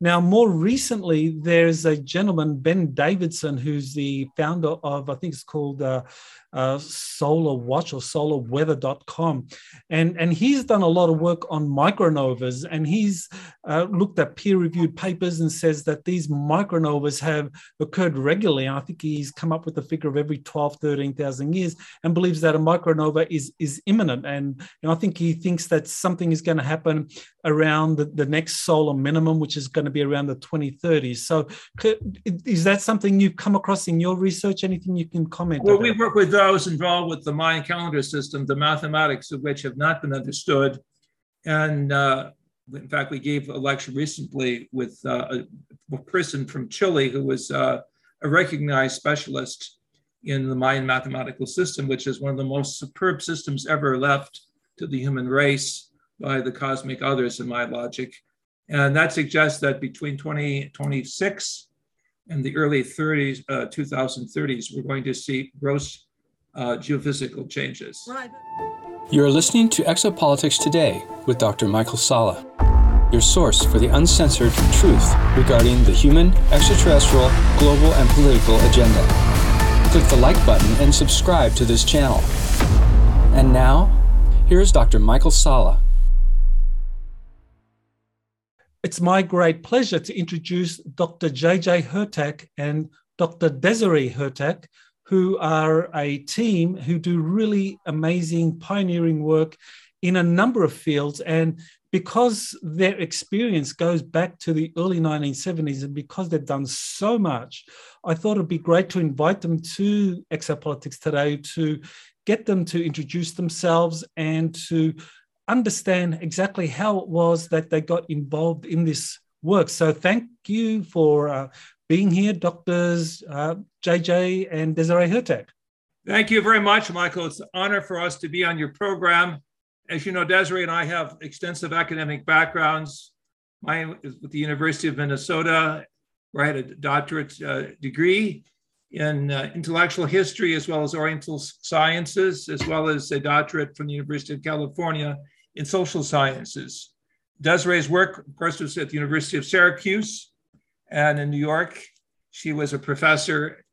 Now, more recently, there's a gentleman, Ben Davidson, who's the founder of, I think it's called uh, uh, Solar Watch or solarweather.com. And, and he's done a lot of work on micronovas and he's uh, looked at peer reviewed papers and says that these micronovas have occurred regularly. And I think he's come up with a figure of every 12, 13,000 years and believes that a micronova is, is imminent. And you know, I think he thinks that something is going to happen around the, the next solar minimum, which is going to be around the 2030s. So, is that something you've come across in your research? Anything you can comment? Well, about? we work with those involved with the Mayan calendar system, the mathematics of which have not been understood. And uh, in fact, we gave a lecture recently with uh, a, person from Chile who was uh, a recognized specialist in the Mayan mathematical system, which is one of the most superb systems ever left to the human race by the cosmic others, in my logic. And that suggests that between 2026 and the early 30s, uh, 2030s, we're going to see gross uh, geophysical changes. You're listening to Exopolitics Today with Dr. Michael Salla, your source for the uncensored truth regarding the human, extraterrestrial, global, and political agenda. Click the like button and subscribe to this channel. And now, here's Dr. Michael Salla. It's my great pleasure to introduce Dr. JJ Hurtak and Dr. Desiree Hurtak, who are a team who do really amazing pioneering work in a number of fields. And because their experience goes back to the early 1970s and because they've done so much, I thought it'd be great to invite them to Exopolitics today to get them to introduce themselves and to understand exactly how it was that they got involved in this work. So thank you for uh, being here, doctors uh, JJ and Desiree Hurtak. Thank you very much, Michael. It's an honor for us to be on your program. As you know, Desiree and I have extensive academic backgrounds. Mine is with the University of Minnesota, where I had a doctorate uh, degree in uh, intellectual history as well as Oriental sciences, as well as a doctorate from the University of California in social sciences. Desiree's work, of course, was at the University of Syracuse and in New York. She was a professor.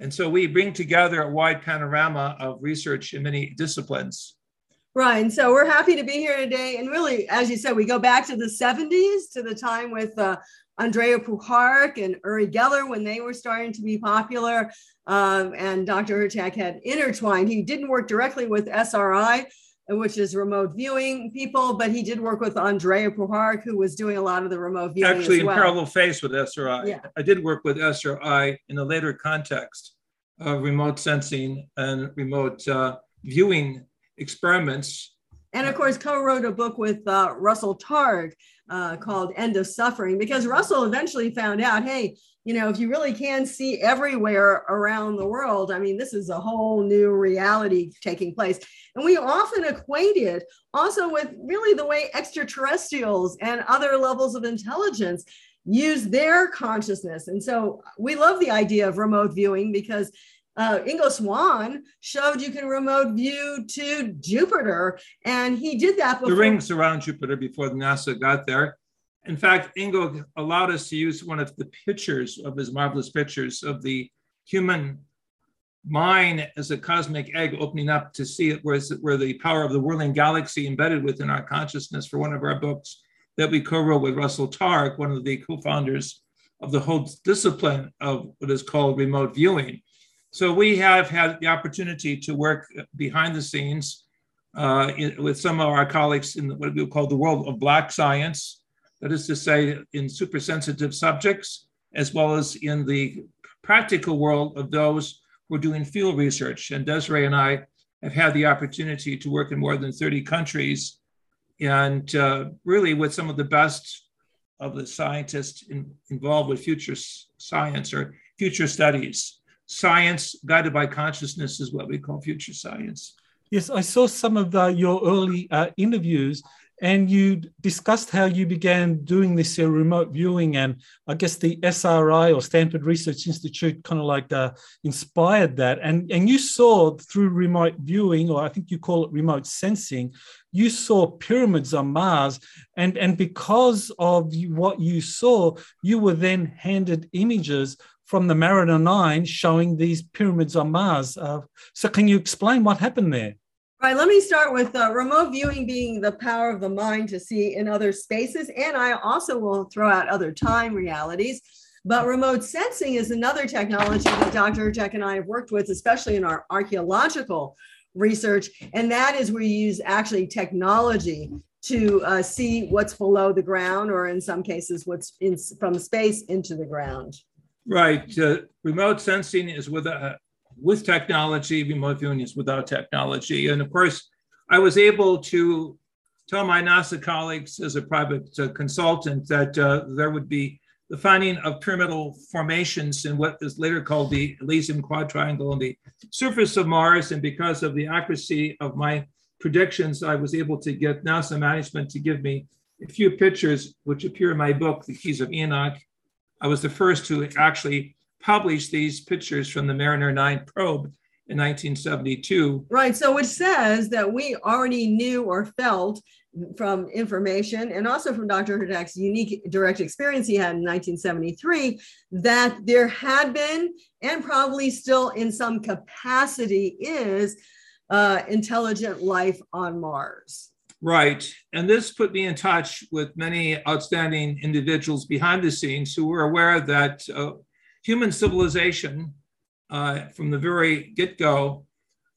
And so we bring together a wide panorama of research in many disciplines. And so we're happy to be here today. And really, as you said, we go back to the 70s, to the time with uh, Andrija Puharich and Uri Geller when they were starting to be popular. Um, and Dr. Hurtak had intertwined. He didn't work directly with SRI, which is remote viewing people, but he did work with Andrija Puharich, who was doing a lot of the remote viewing. Actually, in well. parallel phase with SRI. Yeah. I did work with SRI in a later context of remote sensing and remote uh, viewing experiments. And of course, co-wrote a book with uh, Russell Targ uh, called End of Suffering, because Russell eventually found out, hey, you know, if you really can see everywhere around the world, I mean, this is a whole new reality taking place. And we often equate it also with really the way extraterrestrials and other levels of intelligence use their consciousness. And so we love the idea of remote viewing because uh, Ingo Swann showed you can remote view to Jupiter, and he did that before. The rings around Jupiter before NASA got there. In fact, Ingo allowed us to use one of the pictures of his marvelous pictures of the human mind as a cosmic egg opening up to see it where, where the power of the whirling galaxy embedded within our consciousness for one of our books that we co-wrote with Russell Targ, one of the co-founders of the whole discipline of what is called remote viewing. So we have had the opportunity to work behind the scenes uh, in, with some of our colleagues in what we call the world of black science, that is to say, in supersensitive subjects, as well as in the practical world of those who are doing field research. And Desiree and I have had the opportunity to work in more than 30 countries and uh, really with some of the best of the scientists in, involved with future science or future studies. Science guided by consciousness is what we call future science. Yes, I saw some of the, your early uh, interviews, and you discussed how you began doing this uh, remote viewing and i guess the sri or stanford research institute kind of like uh, inspired that and, and you saw through remote viewing or i think you call it remote sensing you saw pyramids on Mars, and, and because of what you saw, you were then handed images from the Mariner 9 showing these pyramids on Mars. Uh, so, can you explain what happened there? All right, let me start with uh, remote viewing being the power of the mind to see in other spaces. And I also will throw out other time realities. But remote sensing is another technology that Dr. Jack and I have worked with, especially in our archaeological research. And that is we use actually technology to uh, see what's below the ground, or in some cases, what's in, from space into the ground. Right. Uh, remote sensing is with, uh, with technology, remote viewing is without technology. And of course, I was able to tell my NASA colleagues as a private uh, consultant that uh, there would be the finding of pyramidal formations in what is later called the Elysium Quadrangle on the surface of Mars. And because of the accuracy of my predictions, I was able to get NASA management to give me a few pictures, which appear in my book, The Keys of Enoch. I was the first to actually publish these pictures from the Mariner 9 probe in 1972. Right. So, it says that we already knew or felt from information and also from Dr. Hurtak's unique direct experience he had in 1973 that there had been and probably still in some capacity is uh, intelligent life on Mars. Right. And this put me in touch with many outstanding individuals behind the scenes who were aware that uh, human civilization uh, from the very get go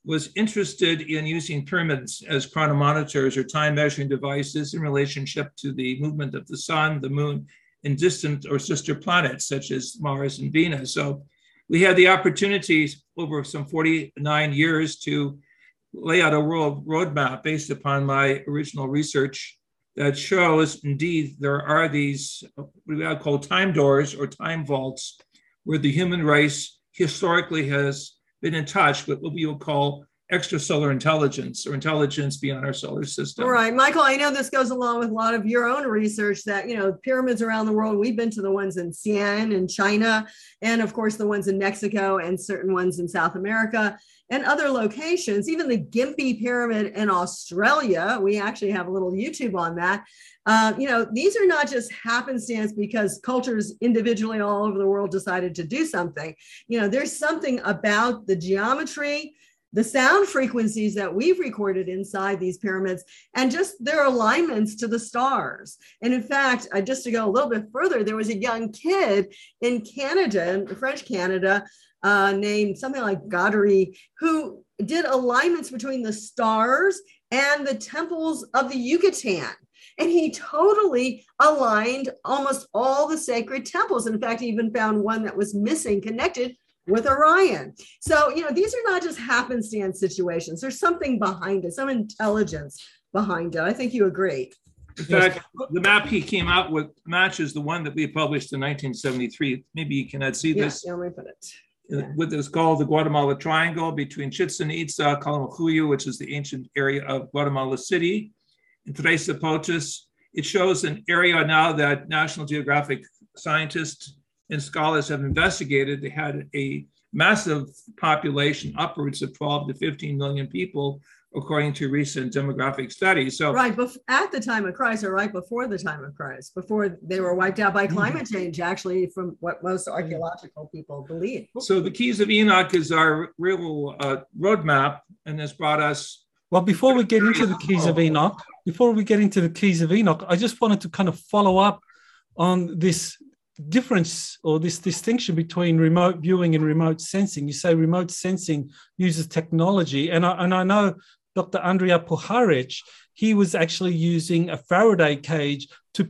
was interested in using pyramids as chronometers or time measuring devices in relationship to the movement of the sun, the moon, and distant or sister planets such as Mars and Venus. So we had the opportunity over some 49 years to lay out a world roadmap based upon my original research that shows indeed there are these what we call time doors or time vaults where the human race historically has been in touch with what we will call extrasolar intelligence or intelligence beyond our solar system. All right, Michael, I know this goes along with a lot of your own research that, you know, pyramids around the world, we've been to the ones in Xi'an in China, and of course the ones in Mexico and certain ones in South America and other locations, even the Gympie Pyramid in Australia. We actually have a little YouTube on that. Uh, you know, these are not just happenstance because cultures individually all over the world decided to do something. You know, there's something about the geometry, the sound frequencies that we've recorded inside these pyramids and just their alignments to the stars. And in fact, just to go a little bit further, there was a young kid in Canada, in French Canada, uh, named something like Godary, who did alignments between the stars and the temples of the Yucatan. And he totally aligned almost all the sacred temples. In fact, he even found one that was missing connected with Orion. So, you know, these are not just happenstance situations. There's something behind it, some intelligence behind it. I think you agree. In fact, the map he came out with matches the one that we published in 1973. Maybe you cannot see this. Yeah, let me put it. Yeah. What is called the Guatemala Triangle between Chichen Itza, Kaminaljuyu, which is the ancient area of Guatemala City, and Tres Zapotes. It shows an area now that National Geographic scientists and scholars have investigated. They had a massive population, upwards of 12 to 15 million people, according to recent demographic studies. So, right bef- at the time of Christ, or right before the time of Christ, before they were wiped out by mm-hmm. climate change, actually, from what most archaeological people believe. So, the Keys of Enoch is our real uh, roadmap, and has brought us. Well, before we get into the Keys of Enoch, before we get into the Keys of Enoch, I just wanted to kind of follow up on this difference or this distinction between remote viewing and remote sensing. You say remote sensing uses technology, and I, and I know Dr. Andrija Puharich, he was actually using a Faraday cage to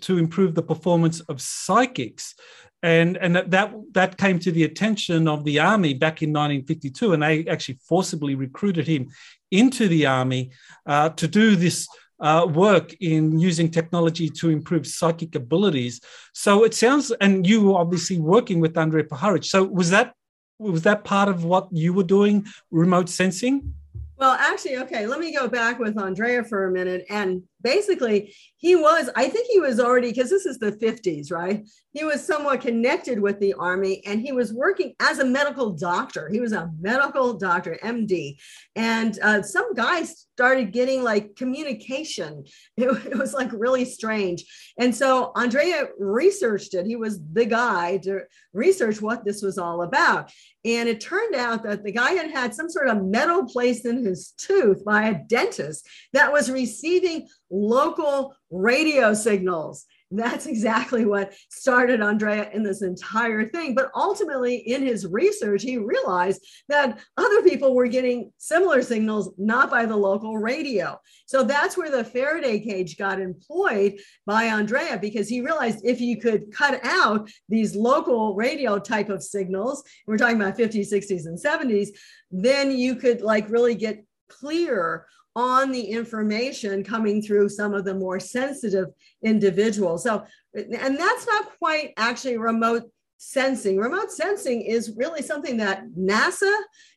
to improve the performance of psychics. And, and that, that came to the attention of the army back in 1952, and they actually forcibly recruited him into the army uh, to do this uh, work in using technology to improve psychic abilities. So it sounds, and you were obviously working with Andrija Puharich. So was that was that part of what you were doing, remote sensing? Well, actually, okay, let me go back with Andrija for a minute and basically he was i think he was already because this is the 50s right? He was somewhat connected with the army and he was working as a medical doctor. He was a medical doctor md and uh, some guys started getting like communication. It, it was like really strange. And so andrija researched it. He was the guy to research what this was all about. And it turned out that the guy had had some sort of metal placed in his tooth by a dentist that was receiving local radio signals. That's exactly what started Andrija in this entire thing. But ultimately, in his research, he realized that other people were getting similar signals, not by the local radio. So that's where the Faraday cage got employed by Andrija because he realized if you could cut out these local radio type of signals, we're talking about 50s, 60s, and 70s, then you could like really get clear on the information coming through some of the more sensitive individuals. So, and that's not quite actually remote sensing. Remote sensing is really something that NASA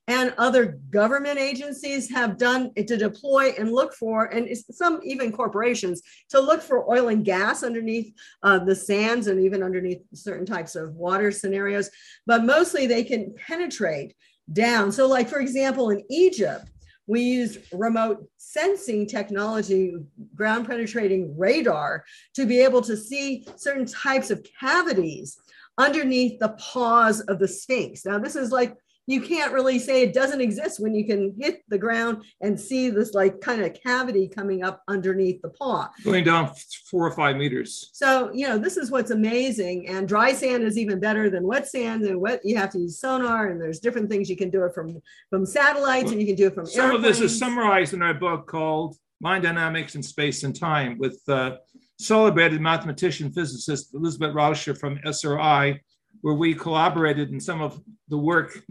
and other government agencies have done to deploy and look for, and some even corporations to look for oil and gas underneath uh, the sands and even underneath certain types of water scenarios. But mostly they can penetrate down. So, like for example, in Egypt, we use remote sensing technology, ground penetrating radar, to be able to see certain types of cavities underneath the paws of the Sphinx. Now, this is like you can't really say it doesn't exist when you can hit the ground and see this like kind of cavity coming up underneath the paw. Going down four or five meters. So, you know, this is what's amazing. And dry sand is even better than wet sand. And wet, you have to use sonar, and there's different things you can do it from from satellites, well, and you can do it from some airplanes. of this is summarized in our book called Mind Dynamics in Space and Time with uh, celebrated mathematician physicist Elizabeth Rauscher from SRI, where we collaborated in some of the work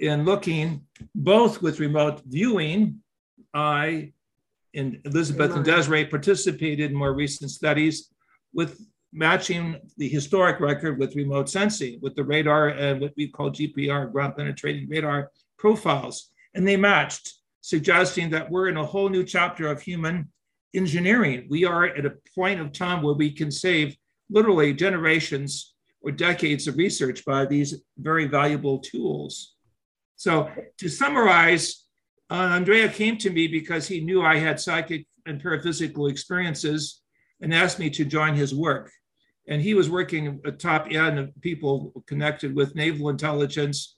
in looking both with remote viewing. I and Elizabeth and Desiree participated in more recent studies with matching the historic record with remote sensing, with the radar and what we call GPR, ground penetrating radar profiles. And they matched, suggesting that we're in a whole new chapter of human engineering. We are at a point of time where we can save literally generations or decades of research by these very valuable tools. So to summarize, uh, Andrija came to me because he knew I had psychic and paraphysical experiences and asked me to join his work. And he was working at top end of people connected with naval intelligence,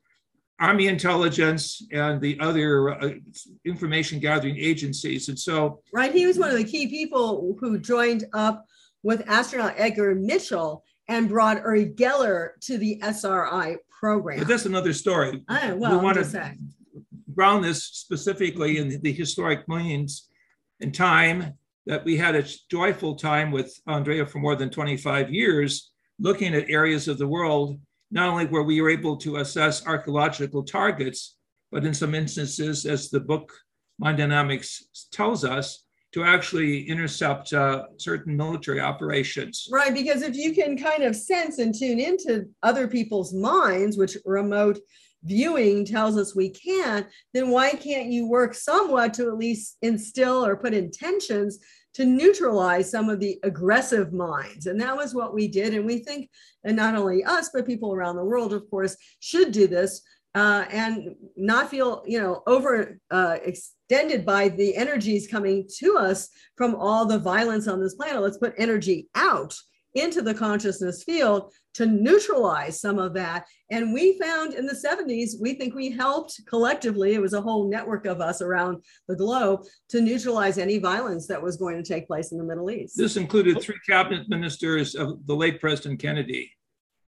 army intelligence, and the other uh, information gathering agencies. And so, right, he was one of the key people who joined up with astronaut Edgar Mitchell and brought Uri Geller to the SRI program. But that's another story. Oh, well, we want to ground this specifically in the historic means and time that we had a joyful time with Andrija for more than 25 years, looking at areas of the world, not only where we were able to assess archaeological targets, but in some instances, as the book Mind Dynamics tells us, to actually intercept uh, certain military operations. Right, because if you can kind of sense and tune into other people's minds, which remote viewing tells us we can, then why can't you work somewhat to at least instill or put intentions to neutralize some of the aggressive minds? And that was what we did. And we think, and not only us, but people around the world, of course, should do this. Uh, and not feel, you know, over uh, extended by the energies coming to us from all the violence on this planet. Let's put energy out into the consciousness field to neutralize some of that. And we found in the 70s, we think we helped collectively, it was a whole network of us around the globe to neutralize any violence that was going to take place in the Middle East. This included three cabinet ministers of the late President Kennedy,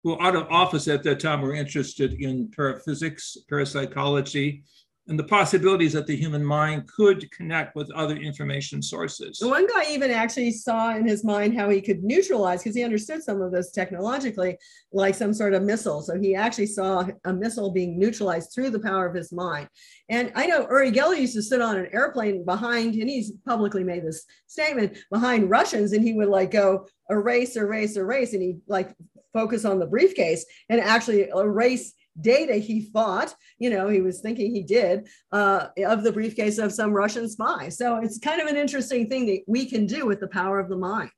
who out of office at that time were interested in paraphysics, parapsychology, and the possibilities that the human mind could connect with other information sources. One guy even actually saw in his mind how he could neutralize, because he understood some of this technologically, like some sort of missile. So he actually saw a missile being neutralized through the power of his mind. And I know Uri Geller used to sit on an airplane behind, and he's publicly made this statement behind Russians, and he would like go erase, erase, erase, and he like focus on the briefcase and actually erase data he thought, you know, he was thinking he did, uh, of the briefcase of some Russian spy. So it's kind of an interesting thing that we can do with the power of the mind.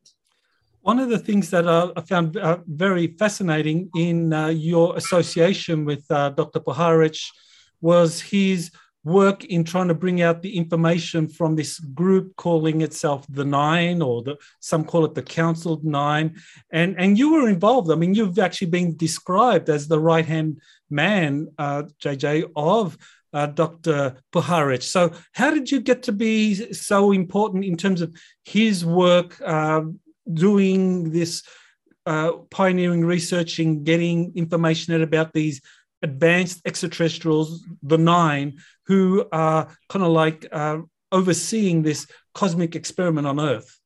One of the things that I found uh, very fascinating in uh, your association with uh, Dr. Puharich was his work in trying to bring out the information from this group calling itself the Nine, or the, some call it the Council Nine, and and you were involved. I mean, you've actually been described as the right hand man, uh, JJ, of uh, Dr. Puharich. So, how did you get to be so important in terms of his work, uh, doing this uh, pioneering research in getting information out about these advanced extraterrestrials, the nine, who are kind of like uh, overseeing this cosmic experiment on Earth?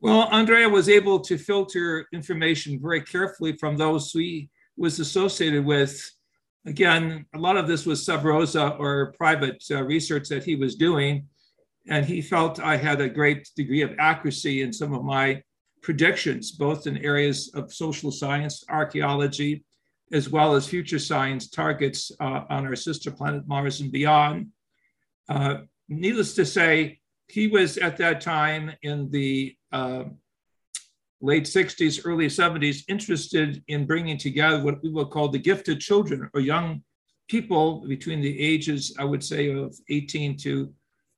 Well, Andrija was able to filter information very carefully from those he was associated with. Again, a lot of this was sub rosa or private uh, research that he was doing. And he felt I had a great degree of accuracy in some of my predictions, both in areas of social science, archaeology, as well as future science targets uh, on our sister planet Mars and beyond. Uh, needless to say, he was at that time in the uh, late 60s, early 70s, interested in bringing together what we will call the gifted children or young people between the ages, I would say, of 18 to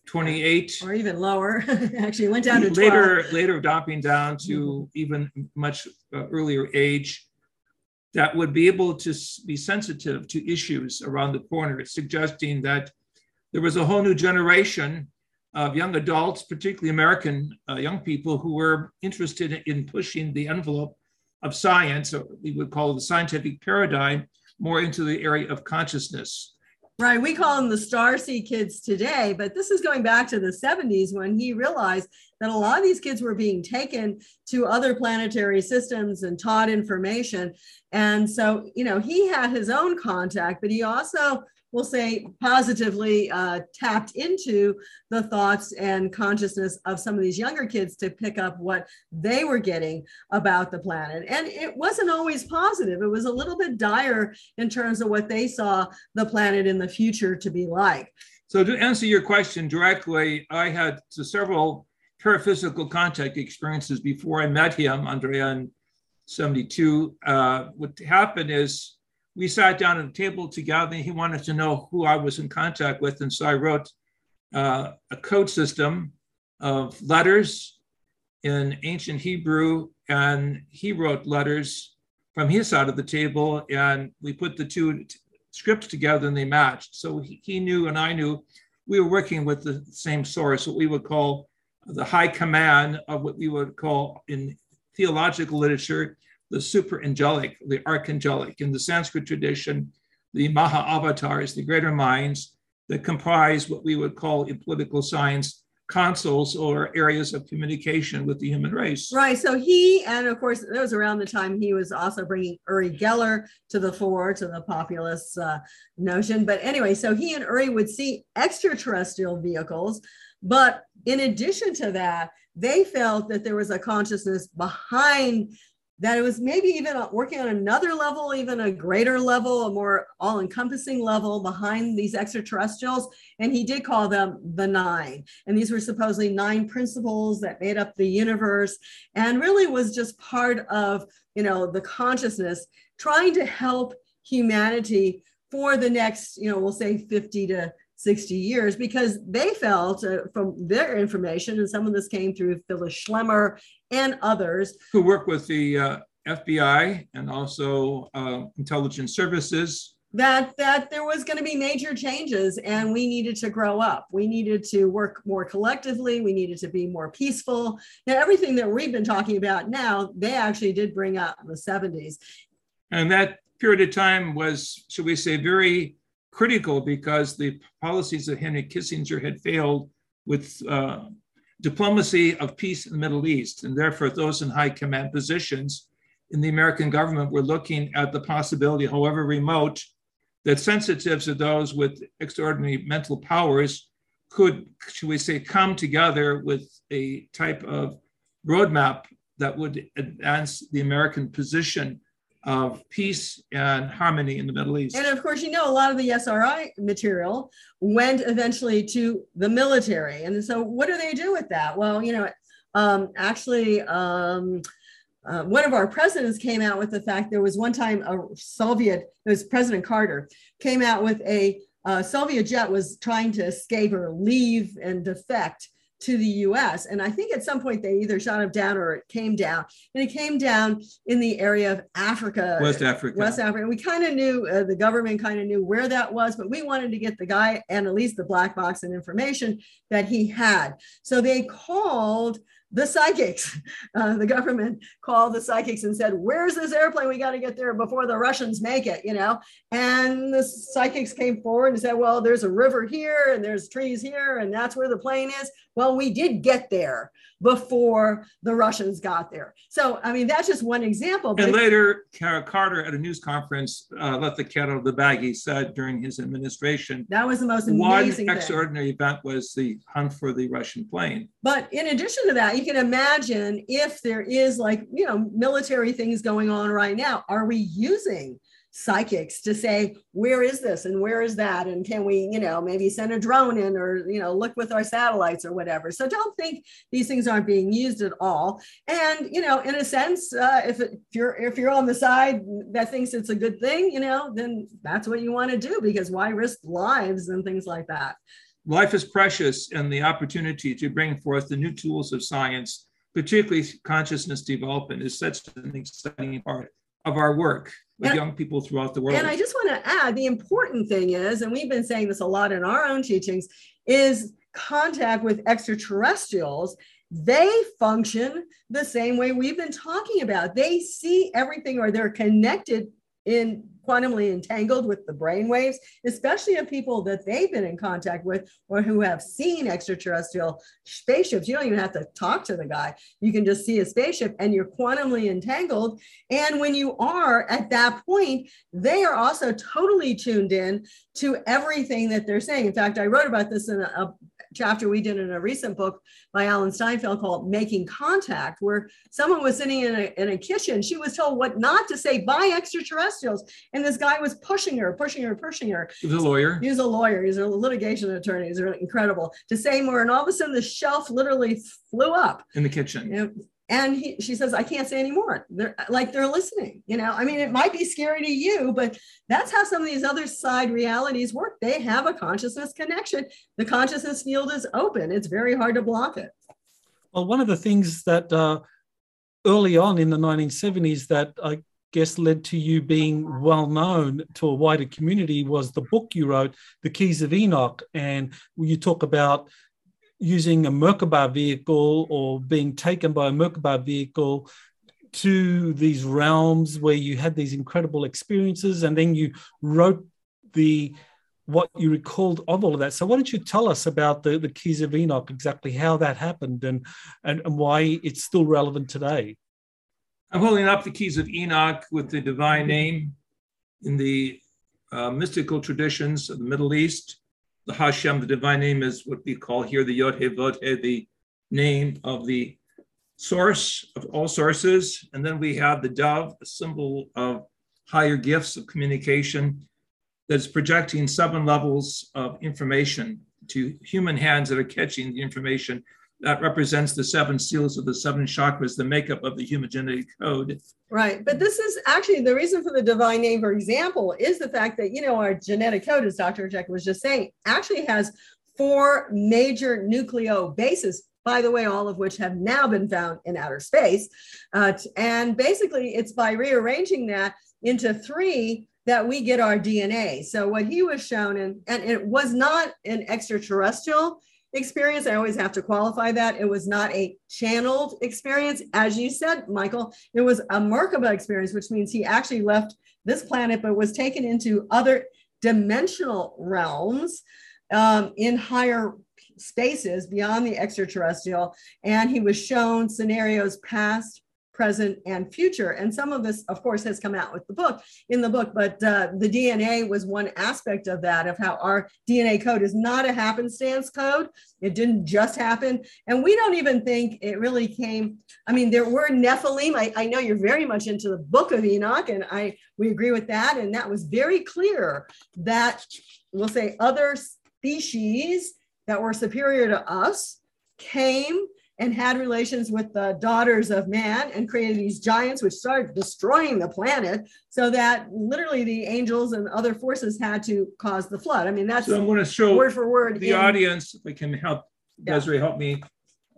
28 or even lower actually went down to 12. later later dropping down to even much uh, earlier age that would be able to be sensitive to issues around the corner suggesting that there was a whole new generation of young adults particularly american uh, young people who were interested in pushing the envelope of science or we would call the scientific paradigm more into the area of consciousness Right. We call them the Starseed kids today, but this is going back to the 70s when he realized that a lot of these kids were being taken to other planetary systems and taught information. And so, you know, he had his own contact, but he also we'll say positively uh, tapped into the thoughts and consciousness of some of these younger kids to pick up what they were getting about the planet. And it wasn't always positive, it was a little bit dire in terms of what they saw the planet in the future to be like. So, to answer your question directly, I had several paraphysical contact experiences before I met him, Andrija, in 72. Uh, what happened is we sat down at a table together and he wanted to know who I was in contact with. And so I wrote uh, a code system of letters in ancient Hebrew, and he wrote letters from his side of the table, and we put the two t- scripts together and they matched. So he, he knew and I knew we were working with the same source, what we would call the high command of what we would call in theological literature the super angelic, the archangelic. In the Sanskrit tradition, the Maha avatars, the greater minds that comprise what we would call in political science consuls or areas of communication with the human race. Right. So he, and of course, that was around the time he was also bringing Uri Geller to the fore, to the populist uh, notion. But anyway, so he and Uri would see extraterrestrial vehicles. But in addition to that, they felt that there was a consciousness behind that it was maybe even working on another level, even a greater level, a more all encompassing level behind these extraterrestrials. And he did call them the nine. And these were supposedly nine principles that made up the universe and really was just part of, you know, the consciousness trying to help humanity for the next, you know, we'll say 50 to 60 years because they felt uh, from their information, and some of this came through Phyllis Schlemmer and others who work with the uh, FBI and also uh, intelligence services. That that there was going to be major changes, and we needed to grow up. We needed to work more collectively. We needed to be more peaceful. Now, everything that we've been talking about now, they actually did bring up in the 70s. And that period of time was, should we say, very critical because the policies of Henry Kissinger had failed with uh, diplomacy of peace in the Middle East. And therefore, those in high command positions in the American government were looking at the possibility, however remote, that sensitives of those with extraordinary mental powers could, should we say, come together with a type of roadmap that would advance the American position of peace and harmony in the Middle East. And of course, you know, a lot of the SRI material went eventually to the military. And so, what do they do with that? Well, you know, um, actually, um, uh, one of our presidents came out with the fact there was one time a Soviet, it was President Carter, came out with a uh, Soviet jet was trying to escape or leave and defect to the US. And I think at some point they either shot him down or it came down. And it came down in the area of Africa, West Africa. West Africa. And we kind of knew, uh, the government kind of knew where that was, but we wanted to get the guy and at least the black box and information that he had. So they called the psychics. Uh, the government called the psychics and said, Where's this airplane? We got to get there before the Russians make it, you know? And the psychics came forward and said, Well, there's a river here and there's trees here, and that's where the plane is. Well, we did get there before the Russians got there. So, I mean, that's just one example. And later, Carter at a news conference uh, let the cat out of the bag. He said during his administration. That was the most amazing One extraordinary thing. event was the hunt for the Russian plane. But in addition to that, you can imagine if there is like, you know, military things going on right now, are we using psychics to say where is this and where is that? And can we you know maybe send a drone in or you know look with our satellites or whatever? So don't think these things aren't being used at all. And you know in a sense uh, if, it, if you're if you're on the side that thinks it's a good thing you know then that's what you want to do because why risk lives and things like that? Life is precious and the opportunity to bring forth the new tools of science particularly consciousness development is such an exciting part of our work with and, young people throughout the world. And I just want to add the important thing is, and we've been saying this a lot in our own teachings, is contact with extraterrestrials. They function the same way we've been talking about. They see everything or they're connected in quantumly entangled with the brain waves, especially of people that they've been in contact with or who have seen extraterrestrial spaceships. You don't even have to talk to the guy. You can just see a spaceship and you're quantumly entangled. And when you are at that point, they are also totally tuned in to everything that they're saying. In fact, I wrote about this in a, a chapter we did in a recent book by Alan Steinfeld called Making Contact, where someone was sitting in a, in a kitchen. She was told what not to say by extraterrestrials. And this guy was pushing her, pushing her, pushing her. He's a lawyer. He's a lawyer. He's a litigation attorney. He's incredible to say more. And all of a sudden, the shelf literally flew up in the kitchen. And, and he, she says, I can't say anymore. They're like they're listening. You know, I mean, it might be scary to you, but that's how some of these other side realities work. They have a consciousness connection. The consciousness field is open. It's very hard to block it. Well, one of the things that uh, early on in the 1970s that I guess led to you being well known to a wider community was the book you wrote, The Keys of Enoch. And you talk about using a Merkaba vehicle or being taken by a Merkaba vehicle to these realms where you had these incredible experiences and then you wrote the what you recalled of all of that. So why don't you tell us about the, the keys of Enoch, exactly how that happened and, and, and why it's still relevant today? I'm holding up the keys of Enoch with the divine name in the uh, mystical traditions of the Middle East the Hashem, the divine name, is what we call here the Yod He Vod He, the name of the source of all sources. And then we have the dove, a symbol of higher gifts of communication that's projecting seven levels of information to human hands that are catching the information that represents the seven seals of the seven chakras, the makeup of the human genetic code. Right. But this is actually the reason for the divine name, for example, is the fact that, you know, our genetic code, as Dr. Jack was just saying, actually has four major nucleobases, by the way, all of which have now been found in outer space. Uh, and basically, it's by rearranging that into three that we get our DNA. So what he was shown, in, and it was not an extraterrestrial, experience. I always have to qualify that. It was not a channeled experience. As you said, Michael, it was a Merkaba experience, which means he actually left this planet, but was taken into other dimensional realms um, in higher spaces beyond the extraterrestrial. And he was shown scenarios past, present, and future. And some of this, of course, has come out with the book in the book, but uh, the DNA was one aspect of that, of how our DNA code is not a happenstance code. It didn't just happen. And we don't even think it really came. I mean, there were Nephilim. I, I know you're very much into the book of Enoch, and I we agree with that. And that was very clear that we'll say other species that were superior to us came and had relations with the daughters of man and created these giants which started destroying the planet so that literally the angels and other forces had to cause the flood. I mean that's so i'm going to show word for word the in, audience if i can help desiree help me.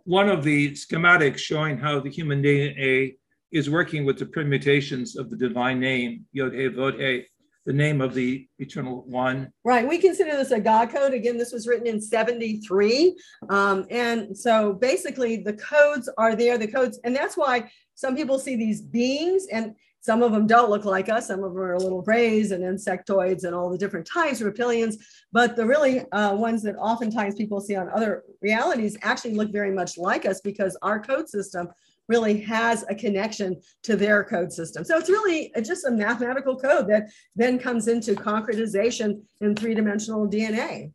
One of the schematics showing how the human dna is working with the permutations of the divine name yod he vod he the name of the eternal one. Right. We consider this a God code. Again, this was written in 73. Um, and so basically, the codes are there, the codes, and that's why some people see these beings and some of them don't look like us. Some of them are little rays and insectoids and all the different types, reptilians. But the really uh, ones that oftentimes people see on other realities actually look very much like us because our code system really has a connection to their code system. So it's really just a mathematical code that then comes into concretization in three-dimensional DNA.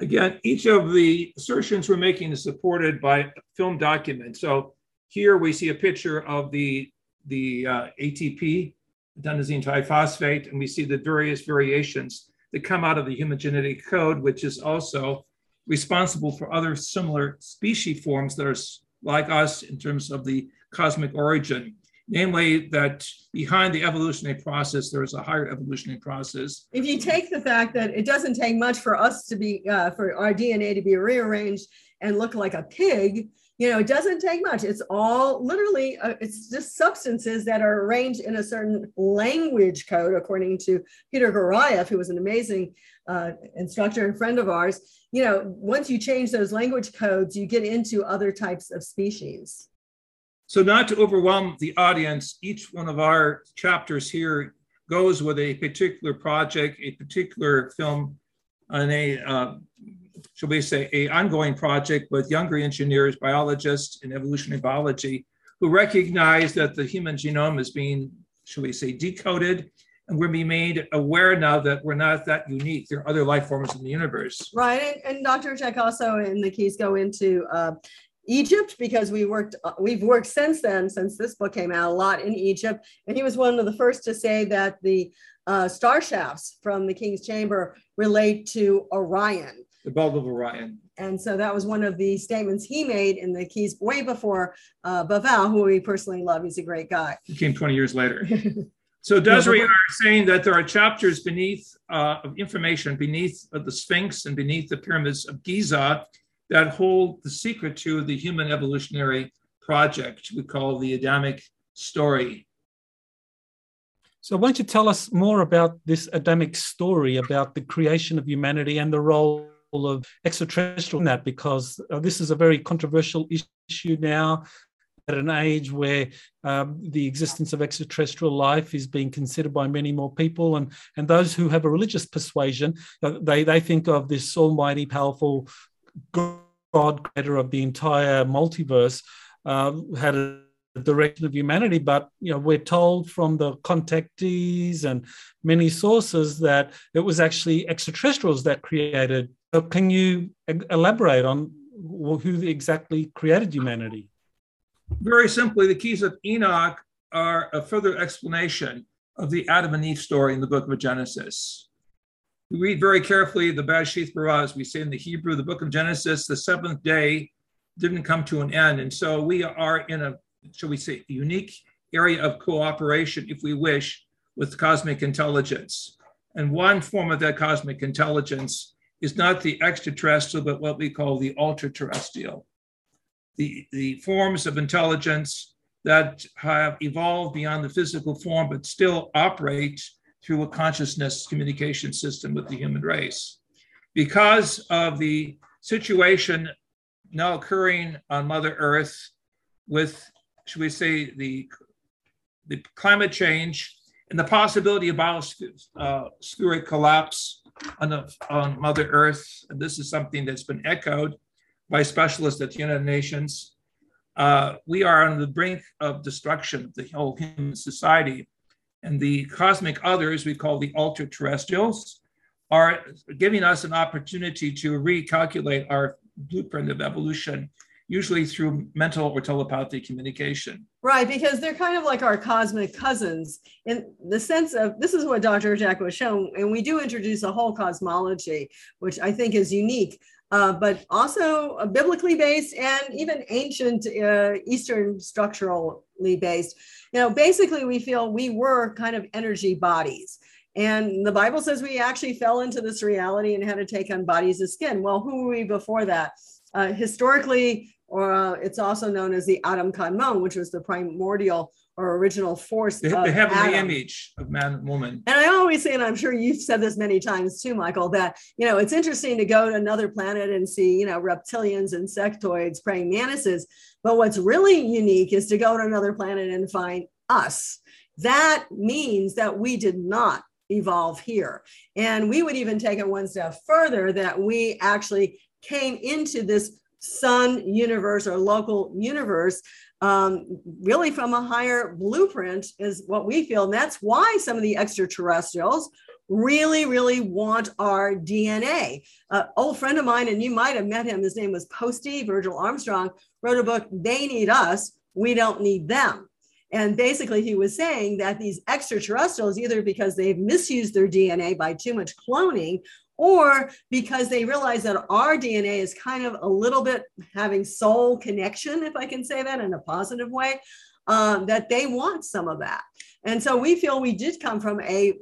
Again, each of the assertions we're making is supported by film documents. So here we see a picture of the, the uh, ATP, adenosine triphosphate, and we see the various variations that come out of the human genetic code, which is also responsible for other similar species forms that are like us in terms of the cosmic origin, namely that behind the evolutionary process, there is a higher evolutionary process. If you take the fact that it doesn't take much for us to be, uh, for our DNA to be rearranged and look like a pig, you know, it doesn't take much. It's all literally, uh, it's just substances that are arranged in a certain language code, according to Peter Garayev, who was an amazing uh, instructor and friend of ours you know, once you change those language codes, you get into other types of species. So, not to overwhelm the audience, each one of our chapters here goes with a particular project, a particular film, and a, uh, shall we say, a ongoing project with younger engineers, biologists, and evolutionary biology who recognize that the human genome is being, shall we say, decoded and we're being made aware now that we're not that unique. There are other life forms in the universe. Right, and, and Dr. Jack also in the keys go into uh, Egypt because we worked uh, we've worked since then since this book came out a lot in Egypt and he was one of the first to say that the uh, star shafts from the king's chamber relate to Orion the belt of Orion. And so that was one of the statements he made in the keys way before uh, Bauval who we personally love. He's a great guy. He came 20 years later. So Desiree are saying that there are chapters beneath uh, of information beneath uh, the Sphinx and beneath the pyramids of Giza that hold the secret to the human evolutionary project we call the Adamic story. So, why don't you tell us more about this Adamic story about the creation of humanity and the role of extraterrestrial in that? Because uh, this is a very controversial issue now at an age where um, the existence of extraterrestrial life is being considered by many more people, and and those who have a religious persuasion, uh, they they think of this almighty, powerful God, creator of the entire multiverse, uh, had a direction of humanity but you know we're told from the contactees and many sources that it was actually extraterrestrials that created can you elaborate on who exactly created humanity very simply, the keys of Enoch are a further explanation of the Adam and Eve story in the book of Genesis. We read very carefully the Bereshith Bara, as we say in the Hebrew, the book of Genesis, the seventh day didn't come to an end. And so we are in a, shall we say, unique area of cooperation, if we wish, with cosmic intelligence. And one form of that cosmic intelligence is not the extraterrestrial, but what we call the ultra terrestrial the, the forms of intelligence that have evolved beyond the physical form, but still operate through a consciousness communication system with the human race. Because of the situation now occurring on Mother Earth with, should we say, the, the climate change and the possibility of biospheric uh, collapse on, the, on Mother Earth, and this is something that's been echoed by specialists at the United Nations. uh, we are on the brink of destruction of the whole human society. And the cosmic others, we call the ultra terrestrials, are giving us an opportunity to recalculate our blueprint of evolution, usually through mental or telepathic communication. Right, because they're kind of like our cosmic cousins in the sense of this is what Dr. Jack was shown, and we do introduce a whole cosmology, which I think is unique uh, but also uh, biblically based and even ancient uh, Eastern structurally based. You know, basically, we feel we were kind of energy bodies. And the Bible says we actually fell into this reality and had to take on bodies of skin. Well, who were we before that? Uh, historically, or uh, it's also known as the Adam Kadmon, which was the primordial or original force. The, the heavenly Adam. image of man and woman. And I always say, and I'm sure you've said this many times too, Michael, that you know it's interesting to go to another planet and see you know reptilians, insectoids, praying mantises. But what's really unique is to go to another planet and find us. That means that we did not evolve here. And we would even take it one step further that we actually came into this sun universe or local universe um, really from a higher blueprint is what we feel. And that's why some of the extraterrestrials really, really want our DNA. Uh, old friend of mine, and you might have met him, his name was Posty, Virgil Armstrong, wrote a book, They Need Us, We Don't Need Them. And basically, he was saying that these extraterrestrials, either because they've misused their DNA by too much cloning or because they realize that our DNA is kind of a little bit having soul connection, if I can say that in a positive way, um, that they want some of that. And so we feel we did come from a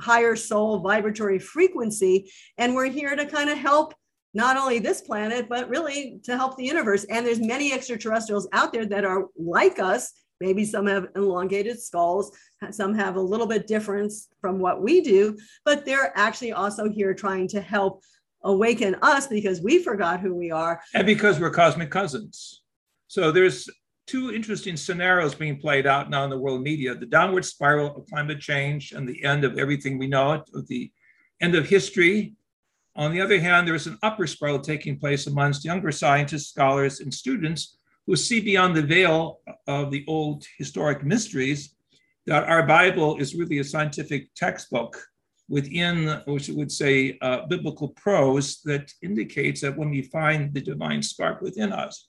higher soul vibratory frequency, and we're here to kind of help not only this planet, but really to help the universe. And there's many extraterrestrials out there that are like us Maybe some have elongated skulls, some have a little bit difference from what we do, but they're actually also here trying to help awaken us because we forgot who we are. And because we're cosmic cousins. So there's two interesting scenarios being played out now in the world media the downward spiral of climate change and the end of everything we know, of the end of history. On the other hand, there's an upper spiral taking place amongst younger scientists, scholars, and students who see beyond the veil of the old historic mysteries that our Bible is really a scientific textbook within, which would say, uh, biblical prose that indicates that when we find the divine spark within us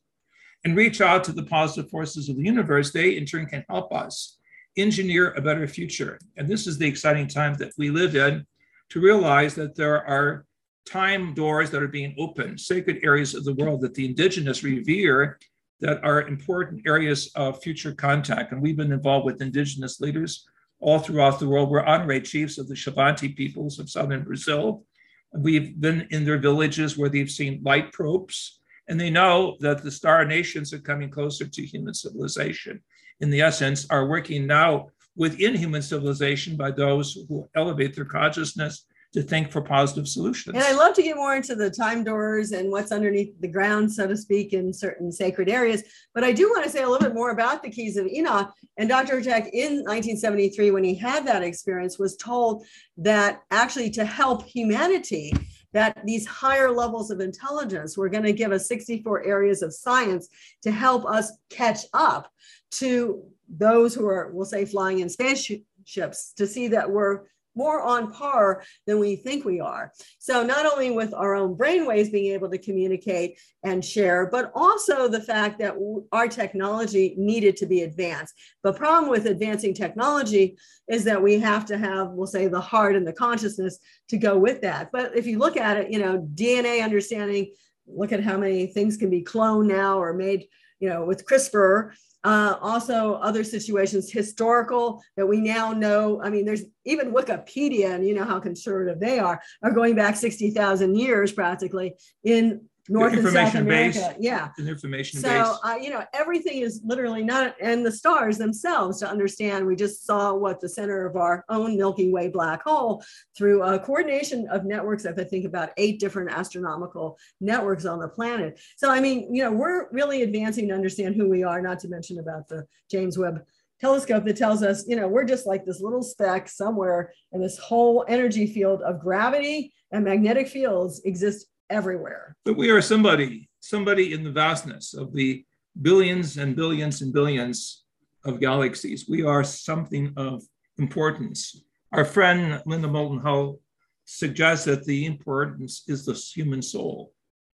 and reach out to the positive forces of the universe, they in turn can help us engineer a better future. And this is the exciting time that we live in to realize that there are time doors that are being opened, sacred areas of the world that the indigenous revere that are important areas of future contact. And we've been involved with indigenous leaders all throughout the world. We're honorary chiefs of the Xavante peoples of southern Brazil. We've been in their villages where they've seen light probes, and they know that the star nations are coming closer to human civilization. In the essence, are working now within human civilization by those who elevate their consciousness to think for positive solutions. And I love to get more into the time doors and what's underneath the ground, so to speak, in certain sacred areas. But I do want to say a little bit more about the keys of Enoch. And Dr. Jack in 1973, when he had that experience, was told that actually to help humanity, that these higher levels of intelligence were going to give us 64 areas of science to help us catch up to those who are, we'll say, flying in spaceships to see that we're more on par than we think we are. So, not only with our own brainwaves being able to communicate and share, but also the fact that our technology needed to be advanced. The problem with advancing technology is that we have to have, we'll say, the heart and the consciousness to go with that. But if you look at it, you know, DNA understanding, look at how many things can be cloned now or made, you know, with CRISPR uh, also, other situations, historical that we now know. I mean, there's even Wikipedia, and you know how conservative they are, are going back 60,000 years practically in North and South America. Based, yeah. information so, uh, you know, everything is literally not, and the stars themselves to understand. We just saw what the center of our own Milky Way black hole through a coordination of networks of, I think, about eight different astronomical networks on the planet. So, I mean, you know, we're really advancing to understand who we are, not to mention about the James Webb telescope that tells us, you know, we're just like this little speck somewhere in this whole energy field of gravity and magnetic fields exist everywhere. But we are somebody, somebody in the vastness of the billions and billions and billions of galaxies. We are something of importance. Our friend Linda Moulton Howe suggests that the importance is the human soul,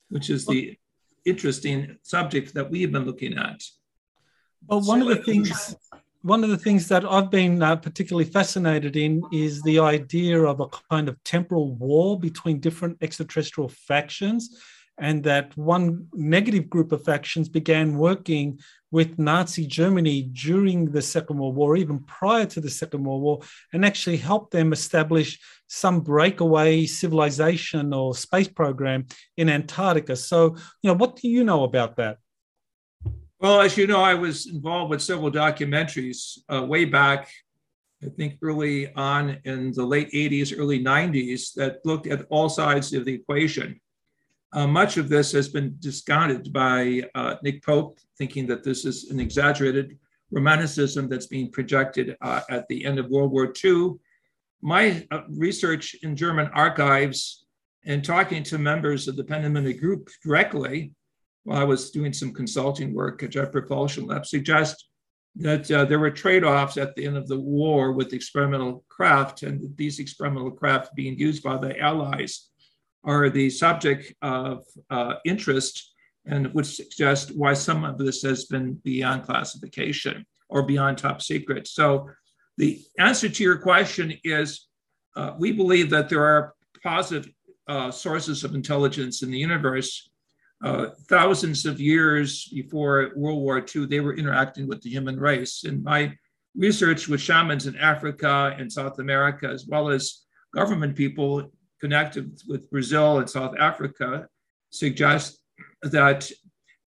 which is the interesting subject that we've been looking at. Well, one so, of the things one of the things that I've been uh, particularly fascinated in is the idea of a kind of temporal war between different extraterrestrial factions, and that one negative group of factions began working with Nazi Germany during the Second World War, even prior to the Second World War, and actually helped them establish some breakaway civilization or space program in Antarctica. So, you know, what do you know about that? Well, as you know, I was involved with several documentaries uh, way back, I think early on in the late 80s, early 90s, that looked at all sides of the equation. Uh, much of this has been discounted by uh, Nick Pope, thinking that this is an exaggerated romanticism that's being projected uh, at the end of World War II. My uh, research in German archives and talking to members of the Peenemünde group directly while I was doing some consulting work at Jet Propulsion Lab suggest that uh, there were trade-offs at the end of the war with experimental craft, and these experimental craft being used by the Allies are the subject of uh, interest and would suggest why some of this has been beyond classification or beyond top secret. So the answer to your question is uh, we believe that there are positive uh, sources of intelligence in the universe uh, thousands of years before World War II, they were interacting with the human race. And my research with shamans in Africa and South America, as well as government people connected with Brazil and South Africa, suggests that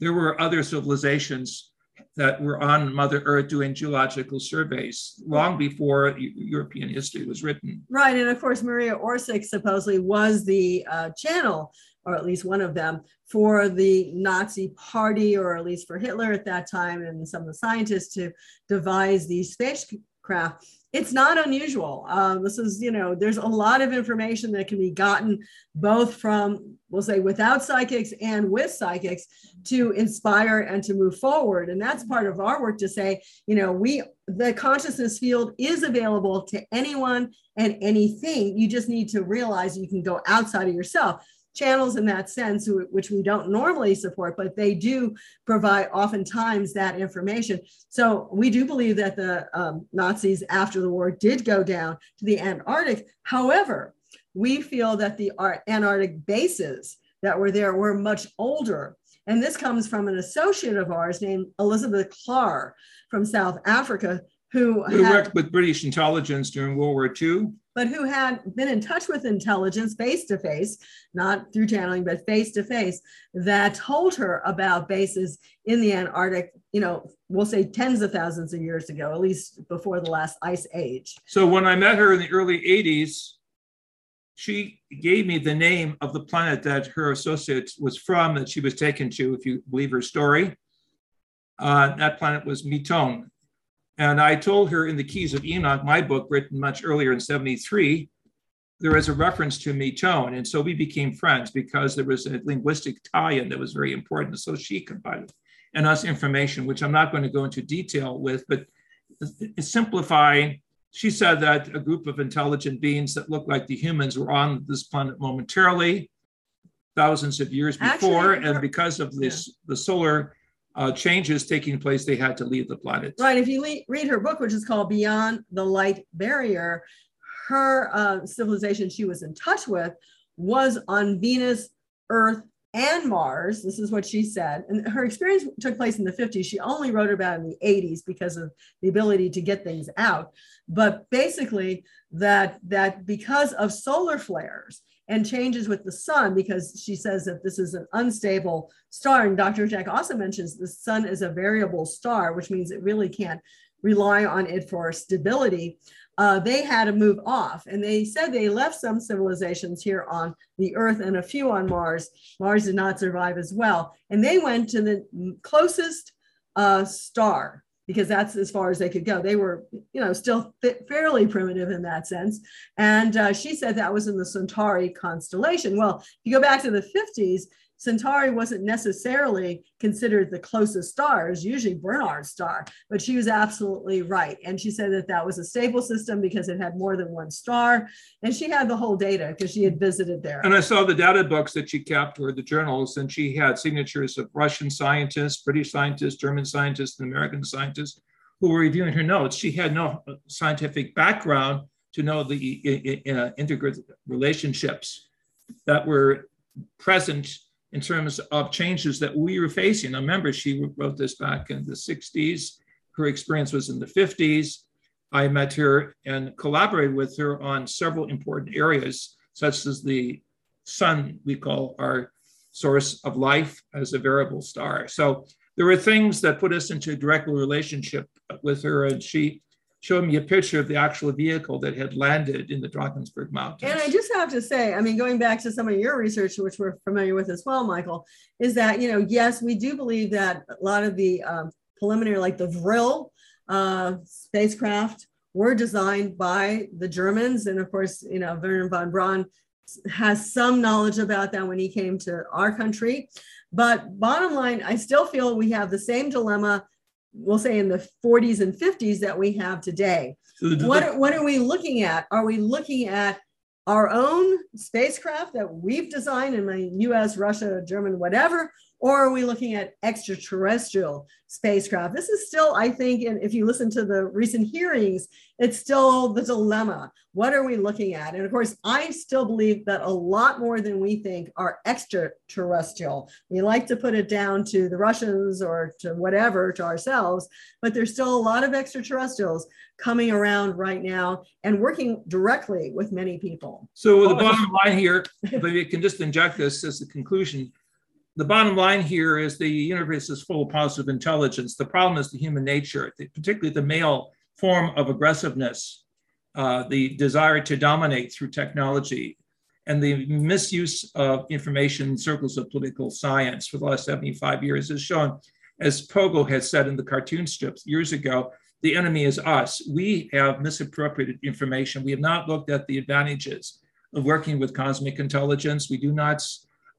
there were other civilizations that were on Mother Earth doing geological surveys long before European history was written. Right. And of course, Maria Orsic supposedly was the uh, channel or at least one of them, for the Nazi party, or at least for Hitler at that time, and some of the scientists to devise these spacecraft. It's not unusual. Uh, this is, you know, there's a lot of information that can be gotten both from, we'll say, without psychics and with psychics to inspire and to move forward. And that's part of our work to say, you know, we, the consciousness field is available to anyone and anything. You just need to realize you can go outside of yourself channels in that sense, which we don't normally support, but they do provide oftentimes that information. So we do believe that the um, Nazis after the war did go down to the Antarctic. However, we feel that the Antarctic bases that were there were much older. And this comes from an associate of ours named Elizabeth Klarer from South Africa, who, who had, worked with British intelligence during World War II but who had been in touch with intelligence face to face, not through channeling, but face to face, that told her about bases in the Antarctic, you know, we'll say tens of thousands of years ago, at least before the last ice age. So when I met her in the early 80s, she gave me the name of the planet that her associate was from, that she was taken to, if you believe her story. Uh, that planet was Mitone. And I told her in the Keys of Enoch, my book written much earlier in 73, there is a reference to Mitone. And so we became friends because there was a linguistic tie in that was very important. So she confided in us information, which I'm not going to go into detail with, but simplifying, she said that a group of intelligent beings that looked like the humans were on this planet momentarily, thousands of years before. Actually, and because of this, yeah. the solar uh, changes taking place, they had to leave the planet. Right. If you le- read her book, which is called Beyond the Light Barrier, her uh, civilization she was in touch with was on Venus, Earth, and Mars. This is what she said. And her experience took place in the 50s. She only wrote about in the 80s because of the ability to get things out. But basically, that that because of solar flares and changes with the sun because she says that this is an unstable star. And Dr. Jack also mentions the sun is a variable star, which means it really can't rely on it for stability. Uh, they had to move off. And they said they left some civilizations here on the Earth and a few on Mars. Mars did not survive as well. And they went to the closest uh, star because that's as far as they could go. They were, you know, still fairly primitive in that sense. And uh, she said that was in the Centauri constellation. Well, if you go back to the 50s, Centauri wasn't necessarily considered the closest star, it's usually Barnard's star, but she was absolutely right. And she said that that was a stable system because it had more than one star. And she had the whole data because she had visited there. And I saw the data books that she kept or the journals, and she had signatures of Russian scientists, British scientists, German scientists, and American scientists who were reviewing her notes. She had no scientific background to know the uh, integrated relationships that were present in terms of changes that we were facing. Now, remember, she wrote this back in the 60s. Her experience was in the 50s. I met her and collaborated with her on several important areas, such as the sun, we call our source of life as a variable star. So there were things that put us into a direct relationship with her, and she showed me a picture of the actual vehicle that had landed in the Drakensberg Mountains. And I just have to say, I mean, going back to some of your research, which we're familiar with as well, Michael, is that, you know, yes, we do believe that a lot of the um, preliminary, like the Vril uh, spacecraft, were designed by the Germans. And of course, you know, Wernher von Braun has some knowledge about that when he came to our country. But bottom line, I still feel we have the same dilemma we'll say in the 40s and 50s that we have today. So what, what are we looking at? Are we looking at our own spacecraft that we've designed in the US, Russia, German, whatever? Or are we looking at extraterrestrial spacecraft? This is still, I think, and if you listen to the recent hearings, it's still the dilemma. What are we looking at? And of course, I still believe that a lot more than we think are extraterrestrial. We like to put it down to the Russians or to whatever, to ourselves, but there's still a lot of extraterrestrials coming around right now and working directly with many people. So the oh. bottom line here, if you can just inject this as a conclusion, the bottom line here is the universe is full of positive intelligence. The problem is the human nature, particularly the male form of aggressiveness, uh, the desire to dominate through technology, and the misuse of information in circles of political science for the last 75 years has shown, as Pogo had said in the cartoon strips years ago, the enemy is us. We have misappropriated information. We have not looked at the advantages of working with cosmic intelligence. We do not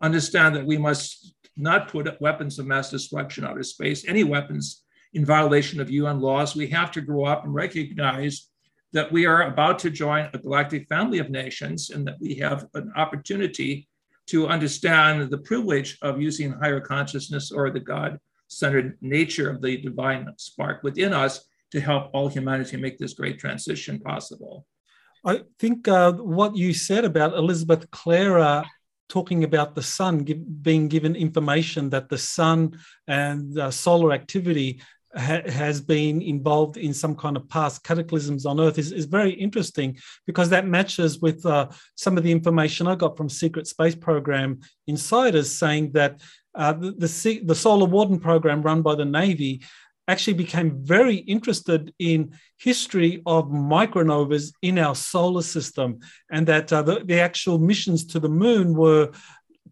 understand that we must not put weapons of mass destruction out of space, any weapons in violation of UN laws. We have to grow up and recognize that we are about to join a galactic family of nations and that we have an opportunity to understand the privilege of using higher consciousness or the God centered nature of the divine spark within us to help all humanity make this great transition possible. I think uh, what you said about Elizabeth Klarer talking about the sun give, being given information that the sun and uh, solar activity ha- has been involved in some kind of past cataclysms on Earth is, is very interesting because that matches with uh, some of the information I got from Secret Space Program insiders saying that uh, the, the, the Solar Warden program run by the Navy actually became very interested in history of micronovas in our solar system and that uh, the, the actual missions to the moon were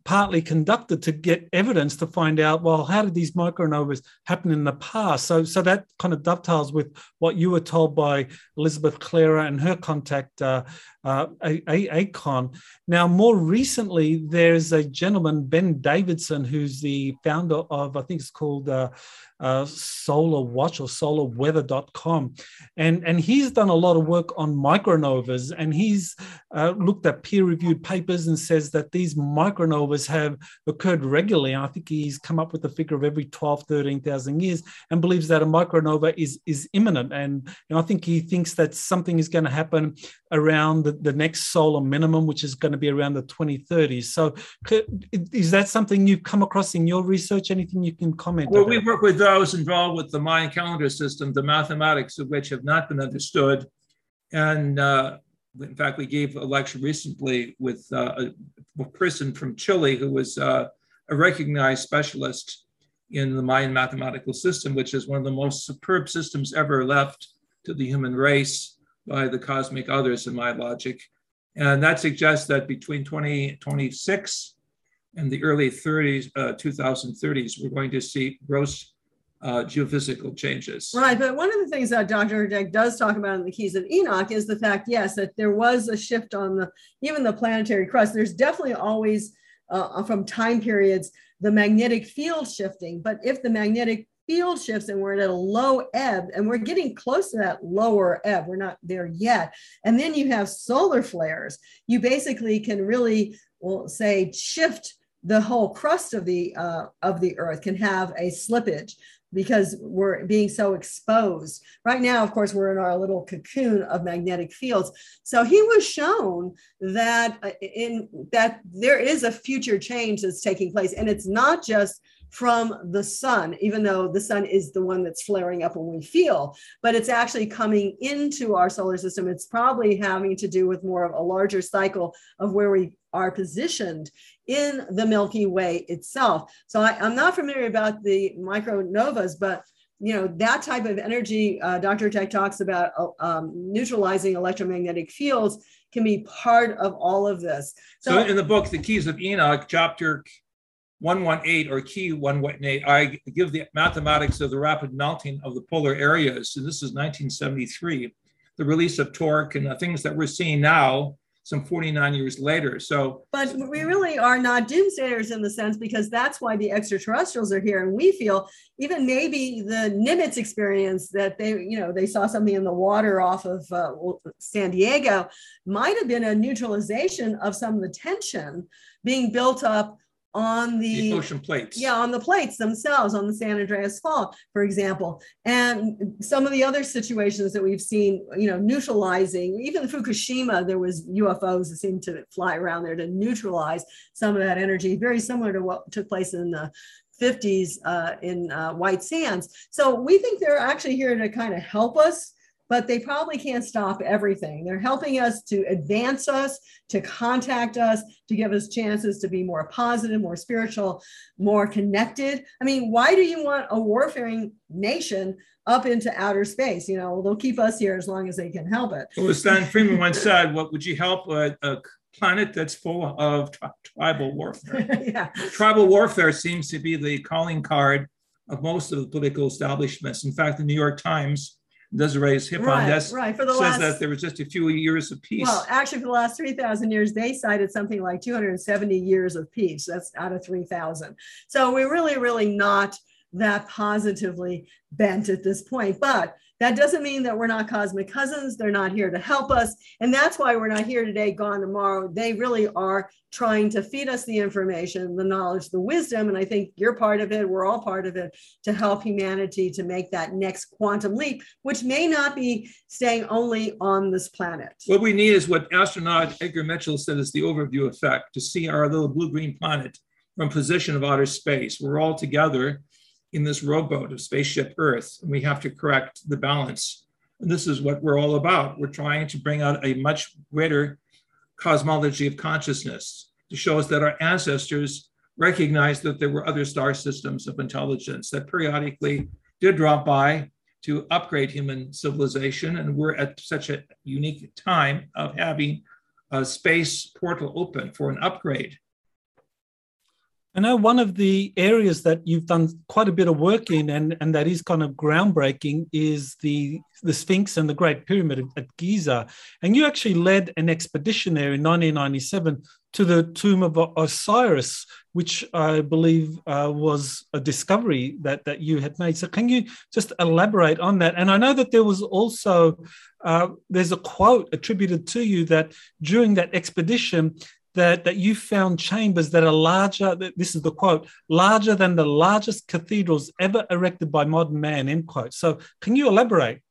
partly conducted to get evidence to find out well how did these micronovas happen in the past? So so that kind of dovetails with what you were told by elizabeth klarer and her contact uh, uh, Akon. Now, more recently, there's a gentleman, Ben Davidson, who's the founder of, I think it's called uh, uh, Solar Watch or SolarWeather.com. And, and he's done a lot of work on micronovas and he's uh, looked at peer reviewed papers and says that these micronovas have occurred regularly. And I think he's come up with the figure of every 12, 13,000 years and believes that a micronova is, is imminent. And know, I think he thinks that something is going to happen around the, the next solar minimum, which is going to be around the 2030s. So, is that something you've come across in your research? Anything you can comment? Well, about? we work with those involved with the Mayan calendar system, the mathematics of which have not been understood. And uh, in fact, we gave a lecture recently with uh, a, a, person from Chile who was uh, a recognized specialist in the Mayan mathematical system, which is one of the most superb systems ever left to the human race by the cosmic others in my logic. And that suggests that between 2026 and the early 30s, uh, 2030s, we're going to see gross uh, geophysical changes. Right, but one of the things that Dr. Hurtak does talk about in the Keys of Enoch is the fact, yes, that there was a shift on the even the planetary crust. There's definitely always uh, from time periods, the magnetic field shifting. But if the magnetic field shifts and we're at a low ebb and we're getting close to that lower ebb, we're not there yet. And then you have solar flares. You basically can really, well, say, shift the whole crust of the uh, of the earth can have a slippage because we're being so exposed. Right now, of course, we're in our little cocoon of magnetic fields. So he was shown that uh, in that there is a future change that's taking place, and it's not just from the sun, even though the sun is the one that's flaring up when we feel, but it's actually coming into our solar system. It's probably having to do with more of a larger cycle of where we are positioned in the Milky Way itself. So I, am not familiar about the micronovas, but you know that type of energy. Uh, Dr. Hurtak talks about uh, um, neutralizing electromagnetic fields can be part of all of this. So, so in the book, The Keys of Enoch, chapter 118 or key 118, I give the mathematics of the rapid melting of the polar areas. So this is 1973, the release of torque and the things that we're seeing now some 49 years later. So, but we really are not doomsayers in the sense because that's why the extraterrestrials are here, and we feel even maybe the Nimitz experience that they, you know, they saw something in the water off of uh, San Diego might have been a neutralization of some of the tension being built up on the, the, ocean plates. Yeah, on the plates themselves, on the San Andreas Fault, for example. And some of the other situations that we've seen, you know, neutralizing, even Fukushima, there was UFOs that seemed to fly around there to neutralize some of that energy, very similar to what took place in the 50s uh, in uh, White Sands. So we think they're actually here to kind of help us but they probably can't stop everything. They're helping us to advance us, to contact us, to give us chances to be more positive, more spiritual, more connected. I mean, why do you want a warfaring nation up into outer space? You know, they'll keep us here as long as they can help it. Well, Stan Friedman once said, "What would you help a, a planet that's full of tri- tribal warfare?" yeah. Tribal warfare seems to be the calling card of most of the political establishments. In fact, the New York Times Desiree's hip right, on this right. For the says last, that there was just a few years of peace. Well, actually, for the last 3,000 years, they cited something like 270 years of peace. That's out of 3,000. So we're really, really not that positively bent at this point. But that doesn't mean that we're not cosmic cousins. They're not here to help us. And that's why we're not here today, gone tomorrow. They really are trying to feed us the information, the knowledge, the wisdom. And I think you're part of it. We're all part of it to help humanity to make that next quantum leap, which may not be staying only on this planet. What we need is what astronaut Edgar Mitchell said is the overview effect to see our little blue green planet from position of outer space. We're all together in this rowboat of spaceship Earth, and we have to correct the balance. And this is what we're all about. We're trying to bring out a much greater cosmology of consciousness to show us that our ancestors recognized that there were other star systems of intelligence that periodically did drop by to upgrade human civilization. And we're at such a unique time of having a space portal open for an upgrade. I know one of the areas that you've done quite a bit of work in, and, and that is kind of groundbreaking, is the, the Sphinx and the Great Pyramid at Giza. And you actually led an expedition there in 1997 to the tomb of Osiris, which I believe uh, was a discovery that, that you had made. So, can you just elaborate on that? And I know that there was also uh, there's a quote attributed to you that during that expedition that, that you found chambers that are larger, this is the quote, larger than the largest cathedrals ever erected by modern man, end quote. So can you elaborate?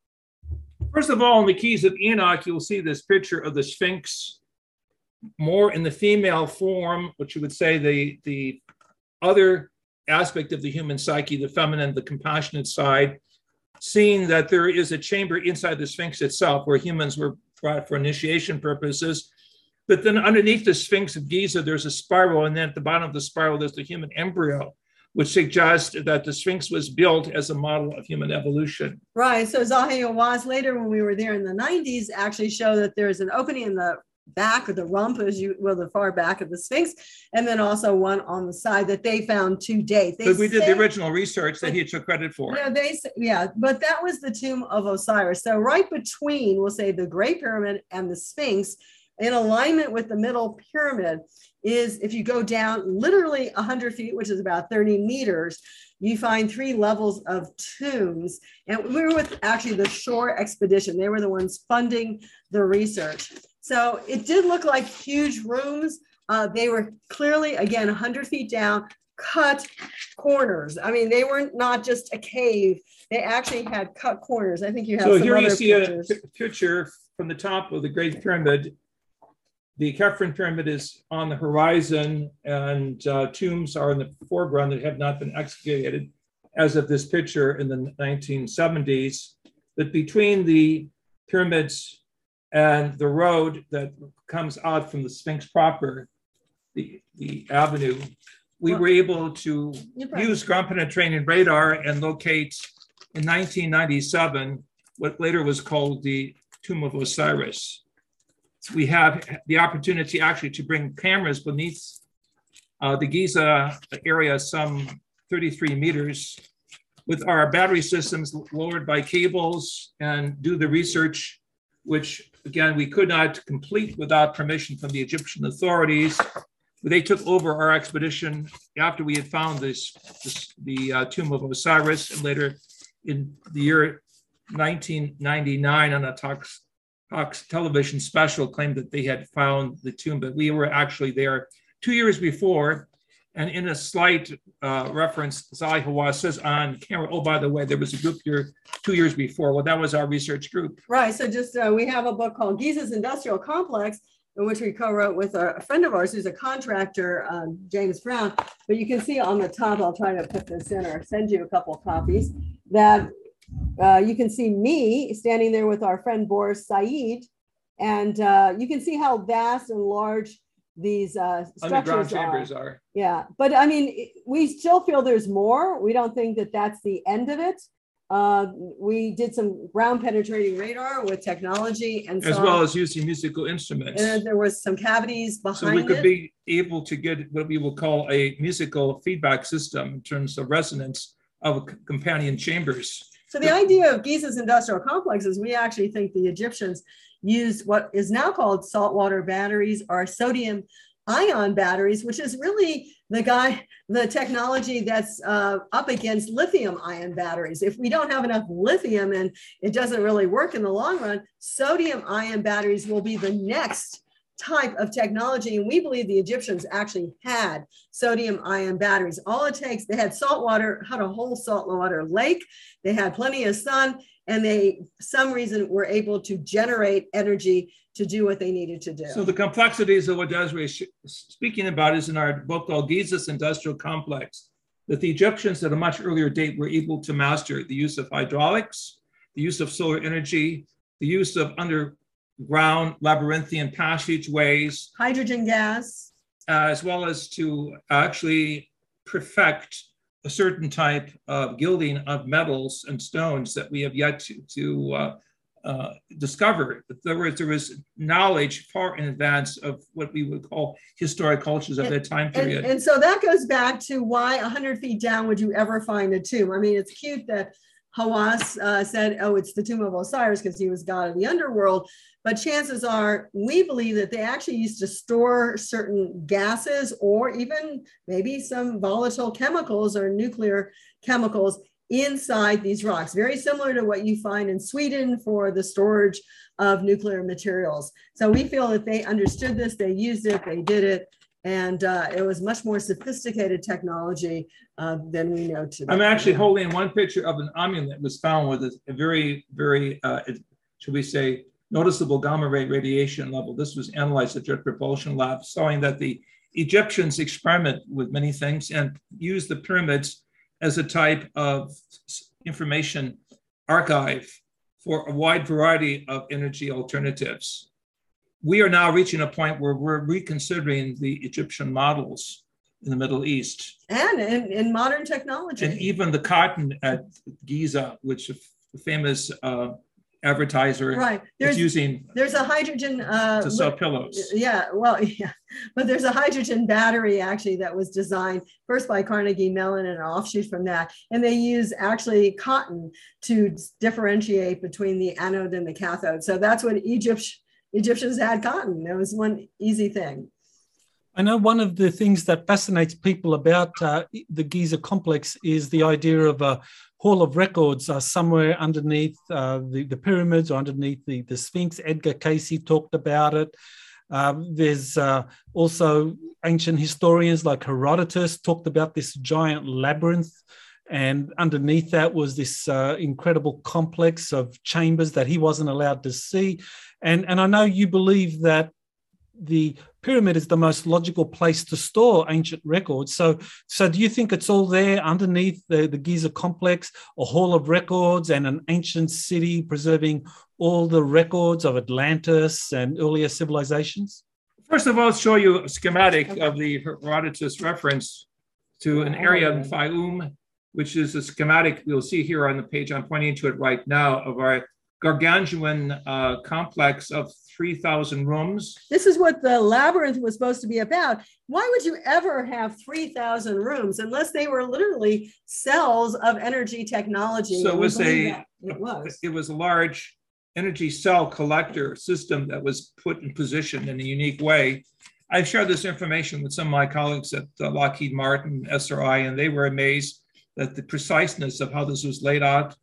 First of all, in the Keys of Enoch, you'll see this picture of the Sphinx more in the female form, which you would say the, the other aspect of the human psyche, the feminine, the compassionate side, seeing that there is a chamber inside the Sphinx itself where humans were brought for initiation purposes but then underneath the Sphinx of Giza, there's a spiral, and then at the bottom of the spiral, there's the human embryo, which suggests that the Sphinx was built as a model of human evolution. Right. So Zahi Hawass later, when we were there in the 90s, actually showed that there's an opening in the back of the rump as you well the far back of the sphinx and then also one on the side that they found to date they but we say, did the original research that he took credit for yeah they yeah but that was the tomb of osiris so right between we'll say the great pyramid and the sphinx in alignment with the middle pyramid is if you go down literally 100 feet, which is about 30 meters, you find three levels of tombs. And we were with actually the Schor Expedition. They were the ones funding the research. So it did look like huge rooms. Uh, they were clearly, again, 100 feet down, cut corners. I mean, they were not not just a cave. They actually had cut corners. I think you have. So here you see pictures. a picture from the top of the Great Pyramid the Khafren pyramid is on the horizon and uh, tombs are in the foreground that have not been excavated as of this picture in the 1970s. But between the pyramids and the road that comes out from the Sphinx proper, the, the avenue, we were able to use ground penetrating radar and locate in 1997 what later was called the Tomb of Osiris we have the opportunity actually to bring cameras beneath uh, the Giza area, some 33 meters, with our battery systems lowered by cables and do the research, which again, we could not complete without permission from the Egyptian authorities. They took over our expedition after we had found this, this the uh, tomb of Osiris, and later in the year 1999 on a talks Fox television special claimed that they had found the tomb, but we were actually there two years before. And in a slight uh, reference, Zahi Hawass says on camera, oh, by the way, there was a group here two years before. Well, that was our research group. Right. So just uh, we have a book called Giza's Industrial Complex, in which we co-wrote with a, friend of ours who's a contractor, um, James Brown. But you can see on the top, I'll try to put this in or send you a couple of copies, that uh, you can see me standing there with our friend Boris Said, and uh, you can see how vast and large these uh, structures chambers are. are. Yeah, but I mean, we still feel there's more. We don't think that that's the end of it. Uh, we did some ground penetrating radar with technology and as well as using musical instruments. And there was some cavities behind So we could it. be able to get what we will call a musical feedback system in terms of resonance of companion chambers. So the idea of Giza's industrial complex is we actually think the Egyptians used what is now called saltwater batteries or sodium ion batteries, which is really the guy, the technology that's uh, up against lithium ion batteries. If we don't have enough lithium and it doesn't really work in the long run, sodium ion batteries will be the next type of technology. And we believe the Egyptians actually had sodium ion batteries. All it takes, they had salt water, had a whole salt water lake, they had plenty of sun, and they, some reason, were able to generate energy to do what they needed to do. So the complexities of what Desiree is speaking about is in our book called Giza's Industrial Complex, that the Egyptians at a much earlier date were able to master the use of hydraulics, the use of solar energy, the use of under ground labyrinthian passageways, hydrogen gas, uh, as well as to actually perfect a certain type of gilding of metals and stones that we have yet to, to uh, uh, discover. There was, there was knowledge far in advance of what we would call historic cultures of and, that time period. And, and so that goes back to why 100 feet down would you ever find a tomb? I mean, it's cute that Hawass uh, said, oh, it's the tomb of Osiris because he was god of the underworld. But chances are, we believe that they actually used to store certain gases or even maybe some volatile chemicals or nuclear chemicals inside these rocks, very similar to what you find in Sweden for the storage of nuclear materials. So we feel that they understood this, they used it, they did it, and uh, it was much more sophisticated technology uh, than we know today. I'm actually holding one picture of an amulet that was found with a, very, very, uh, should we say, noticeable gamma ray radiation level. This was analyzed at Jet Propulsion Lab, showing that the Egyptians experiment with many things and use the pyramids as a type of information archive for a wide variety of energy alternatives. We are now reaching a point where we're reconsidering the Egyptian models in the Middle East. And in, in modern technology. And even the cotton at Giza, which the famous uh, advertiser right. there's using there's a hydrogen uh, to sell pillows. Yeah well yeah. But there's a hydrogen battery actually that was designed first by carnegie mellon and an offshoot from that. And they use actually cotton to differentiate between the anode and the cathode. So that's what egypt Egyptians had cotton. It was one easy thing. I know one of the things that fascinates people about uh, the Giza complex is the idea of a hall of records uh, somewhere underneath uh, the, the, pyramids or underneath the, the Sphinx. Edgar Cayce talked about it. Um, there's uh, also ancient historians like Herodotus talked about this giant labyrinth and underneath that was this uh, incredible complex of chambers that he wasn't allowed to see and and i know you believe that the pyramid is the most logical place to store ancient records. So so do you think it's all there underneath the, the giza complex a hall of records and an ancient city preserving all the records of atlantis and earlier civilizations? First of all i'll show you a schematic of the herodotus reference to an area in Fayum which is a schematic you'll see here on the page. I'm pointing to it right now of our gargantuan uh, complex of 3,000 rooms. This is what the labyrinth was supposed to be about. Why would you ever have 3,000 rooms unless they were literally cells of energy technology? So it was a it was. it was a large energy cell collector system that was put in position in a unique way. I've shared this information with some of my colleagues at uh, Lockheed Martin, SRI, and they were amazed at the preciseness of how this was laid out,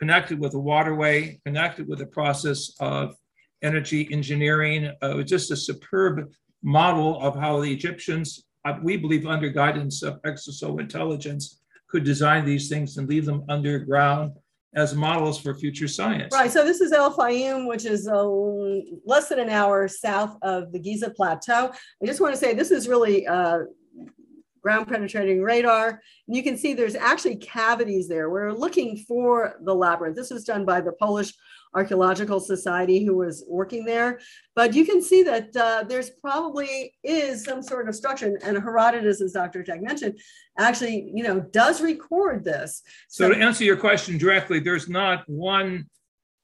connected with a waterway, connected with the process of energy engineering, uh, it was just a superb model of how the Egyptians, uh, we believe under guidance of exosol intelligence, could design these things and leave them underground as models for future science. Right. So this is El Fayum, which is uh, less than an hour south of the Giza Plateau. I just want to say this is really uh, ground penetrating radar. And you can see there's actually cavities there. We're looking for the labyrinth. This was done by the Polish Archaeological Society who was working there. But you can see that uh, there's probably is some sort of structure. And Herodotus, as Dr. Hurtak mentioned, actually, you know, does record this. So, so to answer your question directly, there's not one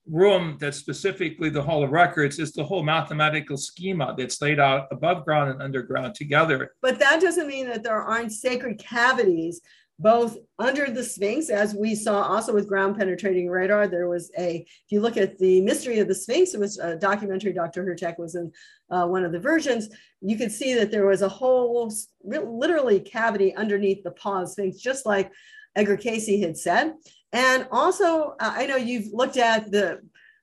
room that's specifically the Hall of Records is the whole mathematical schema that's laid out above ground and underground together. But that doesn't mean that there aren't sacred cavities both under the Sphinx, as we saw also with ground penetrating radar. There was a, if you look at the mystery of the Sphinx, it was a documentary Dr. Hurtak was in uh, one of the versions. You could see that there was a whole, literally cavity underneath the paw of Sphinx, just like Edgar Cayce had said. And also, uh, I know you've looked at the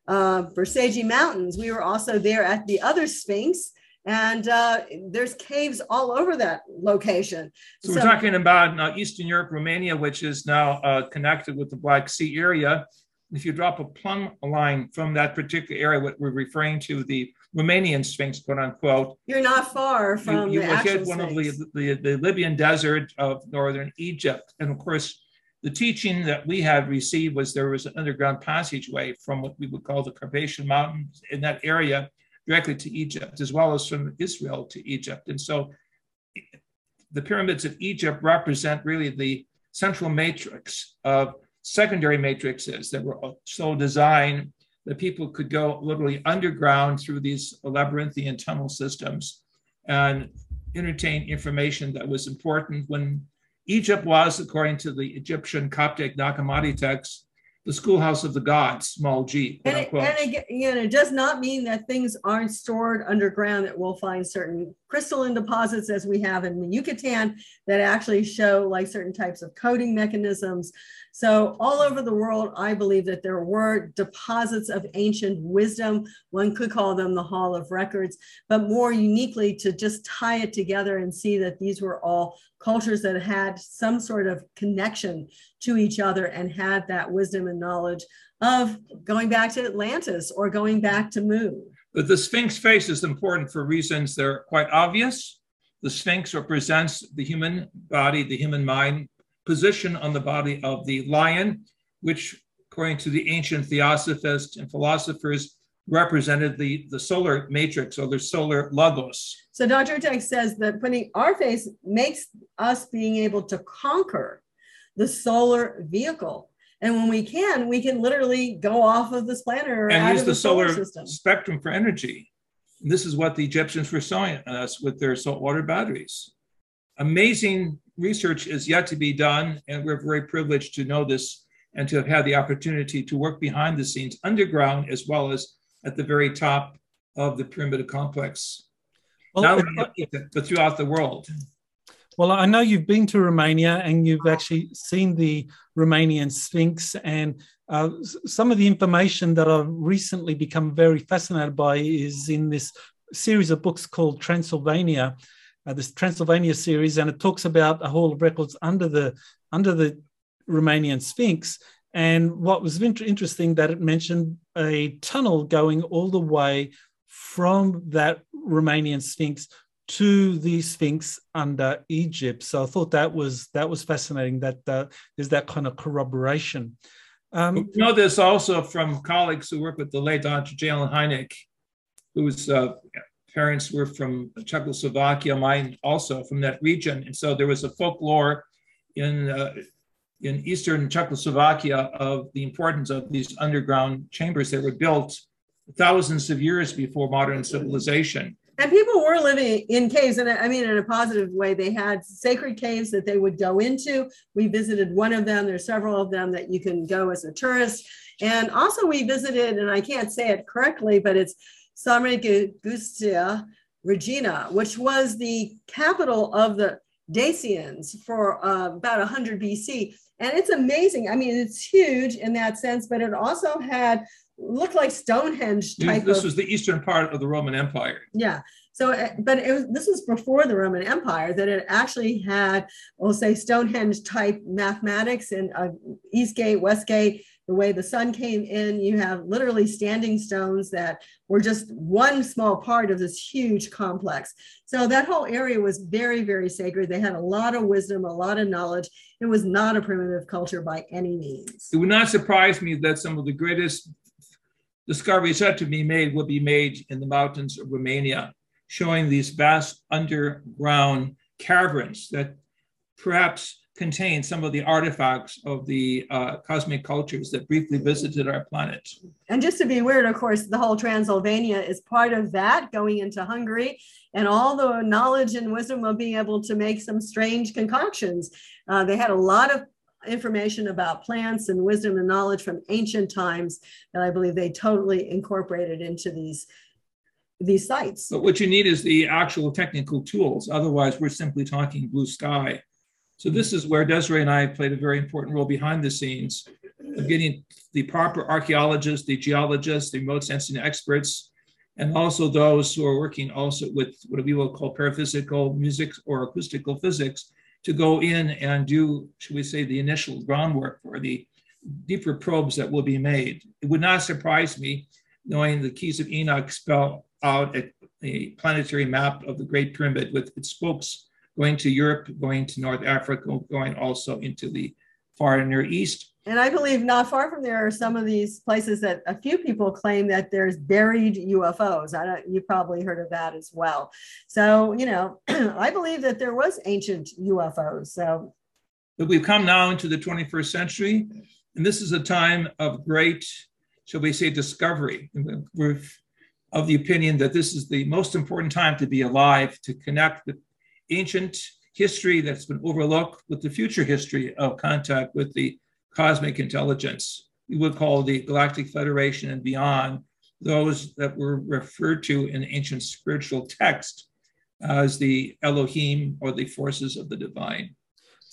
uh, Bucegi Mountains. We were also there at the other Sphinx, and uh, there's caves all over that location. So, so we're talking about uh, Eastern Europe, Romania, which is now uh, connected with the Black Sea area. If you drop a plumb line from that particular area, what we're referring to the Romanian Sphinx, quote unquote, you're not far from you, you the look at one Sphinx. of the, the, the Libyan desert of northern Egypt, and of course the teaching that we had received was there was an underground passageway from what we would call the Carpathian Mountains in that area directly to Egypt, as well as from Israel to Egypt. And so the pyramids of Egypt represent really the central matrix of secondary matrices that were so designed that people could go literally underground through these labyrinthian tunnel systems and entertain information that was important when Egypt was, according to the Egyptian Coptic Nag Hammadi text, the schoolhouse of the gods, small g. And it, and again, it does not mean that things aren't stored underground, that we'll find certain crystalline deposits as we have in the Yucatan that actually show like certain types of coding mechanisms. So all over the world, I believe that there were deposits of ancient wisdom. One could call them the Hall of Records, but more uniquely to just tie it together and see that these were all cultures that had some sort of connection to each other and had that wisdom and knowledge of going back to Atlantis or going back to Mu. But the Sphinx face is important for reasons that are quite obvious. The Sphinx represents the human body, the human mind, position on the body of the lion, which, according to the ancient theosophists and philosophers, represented the, the solar matrix or the solar logos. So Dr. Hurtak says that putting our face makes us being able to conquer the solar vehicle. And when we can, we can literally go off of this planet or and use the, the, solar, solar system. spectrum for energy. And this is what the Egyptians were showing us with their saltwater batteries. Amazing research is yet to be done, and we're very privileged to know this and to have had the opportunity to work behind the scenes underground as well as at the very top of the pyramid complex, Well, not only Egypt, but throughout the world. Well, I know you've been to Romania and you've actually seen the Romanian Sphinx, and uh, some of the information that I've recently become very fascinated by is in this series of books called Transylvania, uh, this Transylvania series, and it talks about a hall of records under the under the Romanian Sphinx. And what was inter- interesting that it mentioned a tunnel going all the way from that Romanian Sphinx to the Sphinx under Egypt. So I thought that was that was fascinating. That uh, there's that kind of corroboration. Um, We know this also from colleagues who work with the late Dr. J. Allen Hynek, whose uh, parents were from Czechoslovakia, mine also from that region. And so there was a folklore in, uh, in Eastern Czechoslovakia of the importance of these underground chambers that were built thousands of years before modern civilization. And people were living in caves, and I mean, in a positive way. They had sacred caves that they would go into. We visited one of them. There's several of them that you can go as a tourist. And also, we visited, and I can't say it correctly, but it's Sarmizegetusa Regia, which was the capital of the Dacians for uh, about 100 BC. And it's amazing. I mean, it's huge in that sense, but it also had looked like Stonehenge type This of was the eastern part of the Roman Empire. yeah. So, uh, but it was, this was before the Roman Empire that it actually had, we'll say, Stonehenge type mathematics and uh, East Gate, West Gate. The way the sun came in, you have literally standing stones that were just one small part of this huge complex. So that whole area was very, very sacred. They had a lot of wisdom, a lot of knowledge. It was not a primitive culture by any means. It would not surprise me that some of the greatest discoveries yet to be made will be made in the mountains of Romania, showing these vast underground caverns that perhaps contain some of the artifacts of the uh, cosmic cultures that briefly visited our planet. And just to be weird, of course, the whole Transylvania is part of that going into Hungary and all the knowledge and wisdom of being able to make some strange concoctions. Uh, they had a lot of information about plants and wisdom and knowledge from ancient times that I believe they totally incorporated into these these sites. But what you need is the actual technical tools. Otherwise, we're simply talking blue sky. So this is where Desiree and I played a very important role behind the scenes of getting the proper archaeologists, the geologists, the remote sensing experts, and also those who are working also with what we will call paraphysical music or acoustical physics to go in and do, should we say, the initial groundwork for the deeper probes that will be made. It would not surprise me knowing the keys of Enoch spell out a, a planetary map of the Great Pyramid with its spokes going to Europe, going to North Africa, going also into the far and Near East. And I believe not far from there are some of these places that a few people claim that there's buried UFOs. I don't, you probably heard of that as well. So, you know, I believe that there was ancient UFOs. So, But we've come now into the 21st century, and this is a time of great, shall we say, discovery. We're of the opinion that this is the most important time to be alive, to connect the ancient history that's been overlooked with the future history of contact with the cosmic intelligence. We would call the Galactic Federation and beyond those that were referred to in ancient spiritual text as the Elohim or the forces of the divine.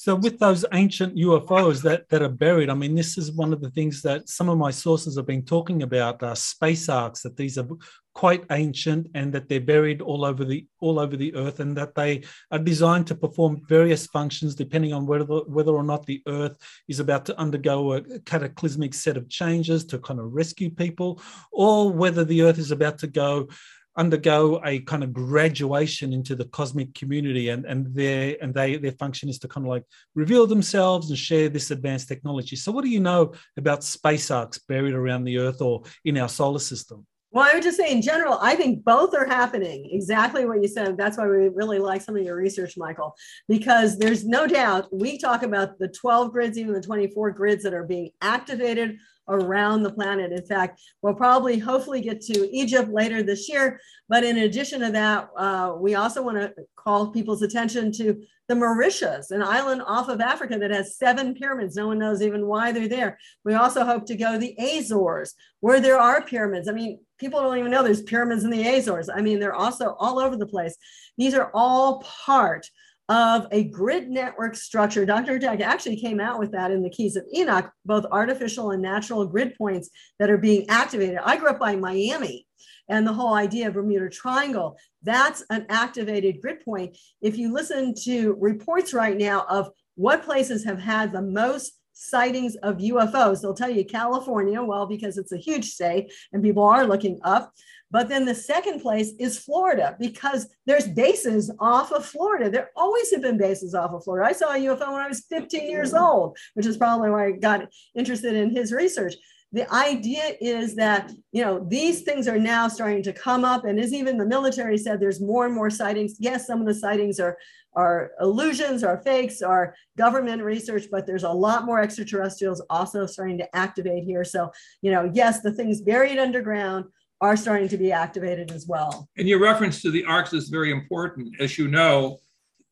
So with those ancient UFOs that, that are buried, I mean, this is one of the things that some of my sources have been talking about, uh, space arcs, that these are quite ancient and that they're buried all over the all over the earth and that they are designed to perform various functions depending on whether whether or not the earth is about to undergo a cataclysmic set of changes to kind of rescue people or whether the earth is about to go undergo a kind of graduation into the cosmic community and and their and they their function is to kind of like reveal themselves and share this advanced technology so what do you know about space arcs buried around the earth or in our solar system well, I would just say in general, I think both are happening. Exactly what you said. That's why we really like some of your research, Michael, because there's no doubt we talk about the 12 grids, even the 24 grids that are being activated around the planet. In fact, we'll probably hopefully get to Egypt later this year. But in addition to that, uh, we also want to call people's attention to the Mauritius, an island off of Africa that has seven pyramids. No one knows even why they're there. We also hope to go to the Azores, where there are pyramids. I mean, people don't even know there's pyramids in the Azores. I mean, they're also all over the place. These are all part of a grid network structure. Dr. Jack actually came out with that in the Keys of Enoch, both artificial and natural grid points that are being activated. I grew up by Miami and the whole idea of Bermuda Triangle. That's an activated grid point. If you listen to reports right now of what places have had the most sightings of UFOs, they'll tell you California, well, because it's a huge state and people are looking up. But then the second place is Florida because there's bases off of Florida. There always have been bases off of Florida. I saw a UFO when I was 15 years mm. old, which is probably why I got interested in his research. The idea is that, you know, these things are now starting to come up. And as even the military said, there's more and more sightings. Yes, some of the sightings are, are illusions, are fakes, are government research, but there's a lot more extraterrestrials also starting to activate here. So, you know, yes, the things buried underground are starting to be activated as well. And your reference to the arcs is very important. As you know,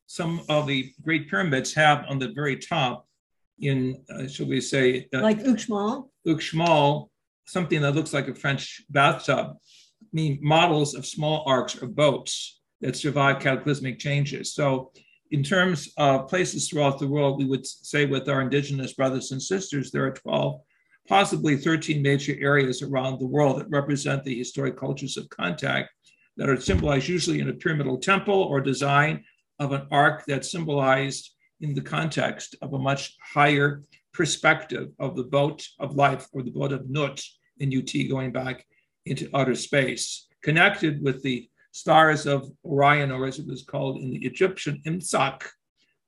some of the Great Pyramids have on the very top, in uh, shall we say, uh, like Uxmal, Uxmal, something that looks like a French bathtub, I mean models of small arcs or boats that survive cataclysmic changes. So, in terms of places throughout the world, we would say with our indigenous brothers and sisters, there are 12 possibly 13 major areas around the world that represent the historic cultures of contact that are symbolized usually in a pyramidal temple or design of an arc that's symbolized in the context of a much higher perspective of the boat of life or the boat of Nut in UT going back into outer space, connected with the stars of Orion, or as it was called in the Egyptian Imsak,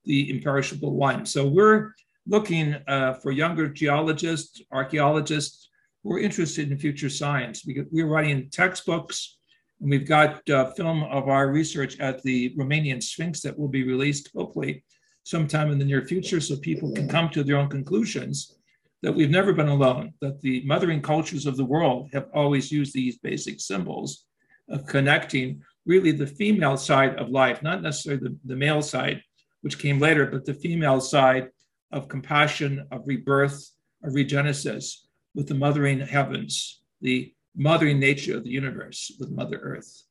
the imperishable one. So we're looking uh, for younger geologists, archaeologists who are interested in future science. We, we're writing textbooks, and we've got uh, film of our research at the Romanian Sphinx that will be released hopefully sometime in the near future so people can come to their own conclusions that we've never been alone, that the mothering cultures of the world have always used these basic symbols of connecting really the female side of life, not necessarily the, the male side, which came later, but the female side of compassion, of rebirth, of regenesis with the mothering heavens, the mothering nature of the universe with Mother Earth.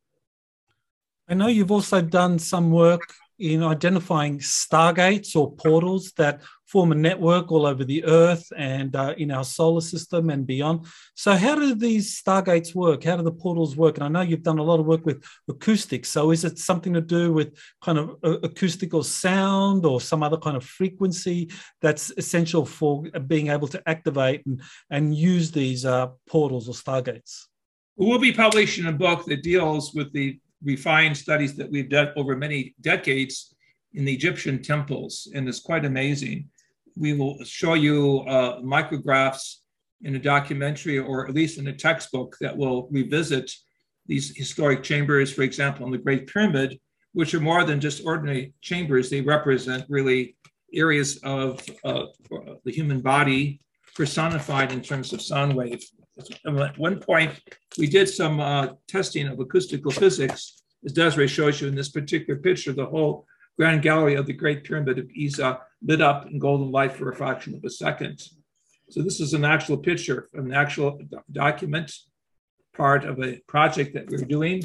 I know you've also done some work in identifying stargates or portals that form a network all over the Earth and uh, in our solar system and beyond. So, how do these stargates work? How do the portals work? And I know you've done a lot of work with acoustics. So, is it something to do with kind of uh, acoustical sound or some other kind of frequency that's essential for being able to activate and, and use these uh, portals or stargates? We'll be publishing a book that deals with the refined studies that we've done over many decades in the Egyptian temples, and it's quite amazing. We will show you uh, micrographs in a documentary or at least in a textbook that will revisit these historic chambers, for example, in the Great Pyramid, which are more than just ordinary chambers. They represent really areas of uh, the human body personified in terms of sound wave at one point, we did some uh, testing of acoustical physics, as Desiree shows you in this particular picture, the whole grand gallery of the Great Pyramid of Giza lit up in golden light for a fraction of a second. So this is an actual picture an actual document, part of a project that we're doing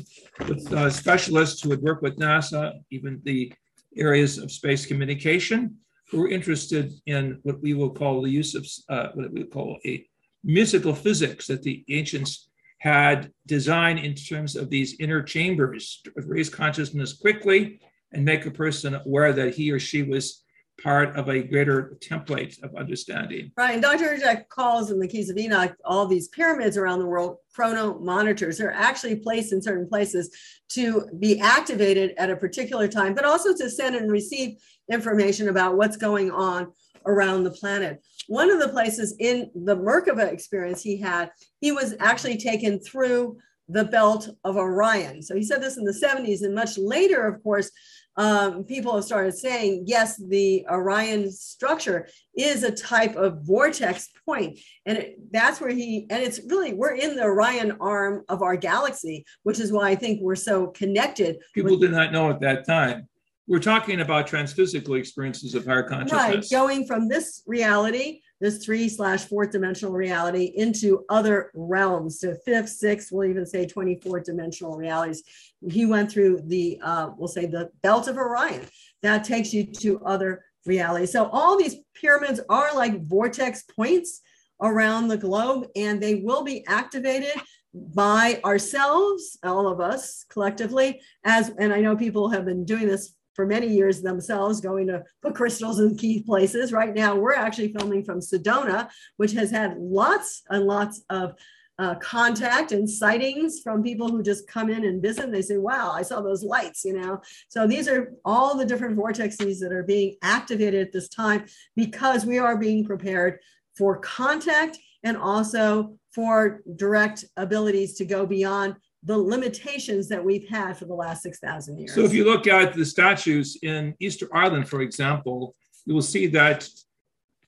with uh, specialists who would work with NASA, even the areas of space communication, who are interested in what we will call the use of uh, what we call a musical physics that the ancients had designed in terms of these inner chambers to raise consciousness quickly and make a person aware that he or she was part of a greater template of understanding. Right. And Dr. Jack calls in the Keys of Enoch all these pyramids around the world chrono monitors. They're actually placed in certain places to be activated at a particular time, but also to send and receive information about what's going on around the planet. One of the places in the Merkaba experience he had, he was actually taken through the belt of Orion. So he said this in the 70s, and much later, of course, um, people have started saying, yes, the Orion structure is a type of vortex point. And it, that's where he, and it's really, we're in the Orion arm of our galaxy, which is why I think we're so connected. People with, did not know at that time. We're talking about transphysical experiences of higher consciousness. Right, going from this reality this three slash fourth dimensional reality into other realms. So fifth, sixth, we'll even say 24 dimensional realities. He went through the, uh, we'll say the belt of Orion. That takes you to other realities. So all these pyramids are like vortex points around the globe and they will be activated by ourselves, all of us collectively, as and I know people have been doing this for many years themselves going to put crystals in key places. Right now, we're actually filming from Sedona, which has had lots and lots of uh, contact and sightings from people who just come in and visit. They say, wow, I saw those lights, you know. So these are all the different vortexes that are being activated at this time because we are being prepared for contact and also for direct abilities to go beyond the limitations that we've had for the last 6,000 years. So if you look at the statues in Easter Island, for example, you will see that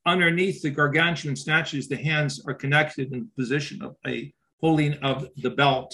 underneath the gargantuan statues, the hands are connected in the position of a holding of the belt.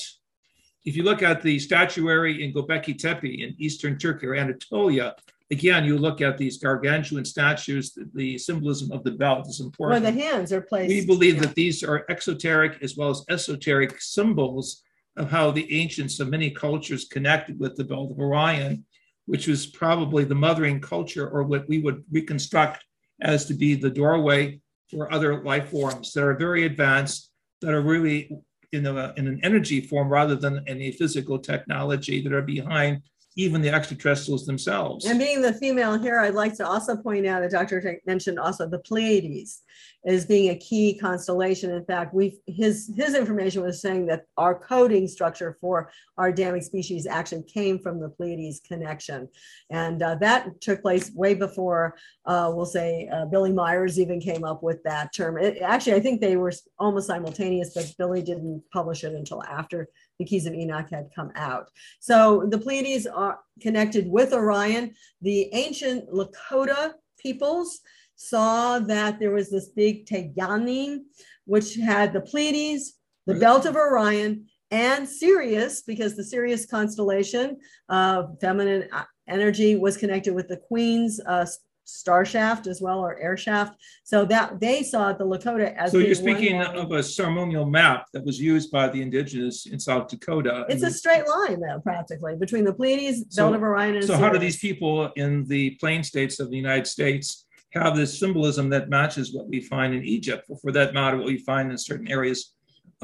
If you look at the statuary in Göbekli Tepe in Eastern Turkey or Anatolia, again, you look at these gargantuan statues, the, the symbolism of the belt is important. Where the hands are placed. We believe yeah. that these are exoteric as well as esoteric symbols of how the ancients of many cultures connected with the belt of Orion, which was probably the mothering culture or what we would reconstruct as to be the doorway for other life forms that are very advanced, that are really in, a, in an energy form rather than any physical technology that are behind even the extraterrestrials themselves. And being the female here, I'd like to also point out that Dr. mentioned also the Pleiades as being a key constellation. In fact, we his his information was saying that our coding structure for our Adamic species actually came from the Pleiades connection, and uh, that took place way before uh, we'll say uh, Billy Meier even came up with that term. It, actually, I think they were almost simultaneous, but Billy didn't publish it until after the Keys of Enoch had come out. So the Pleiades are connected with Orion. The ancient Lakota peoples saw that there was this big Teganim, which had the Pleiades, the belt of Orion, and Sirius, because the Sirius constellation of feminine uh, energy was connected with the Queen's uh, star shaft as well or air shaft. So that they saw the Lakota as. So you're speaking of a ceremonial map that was used by the indigenous in South Dakota. It's a straight line though, practically between the Pleiades, so, Belt of Orion, and. So how do these people in the plain states of the United States have this symbolism that matches what we find in Egypt, or for that matter, what we find in certain areas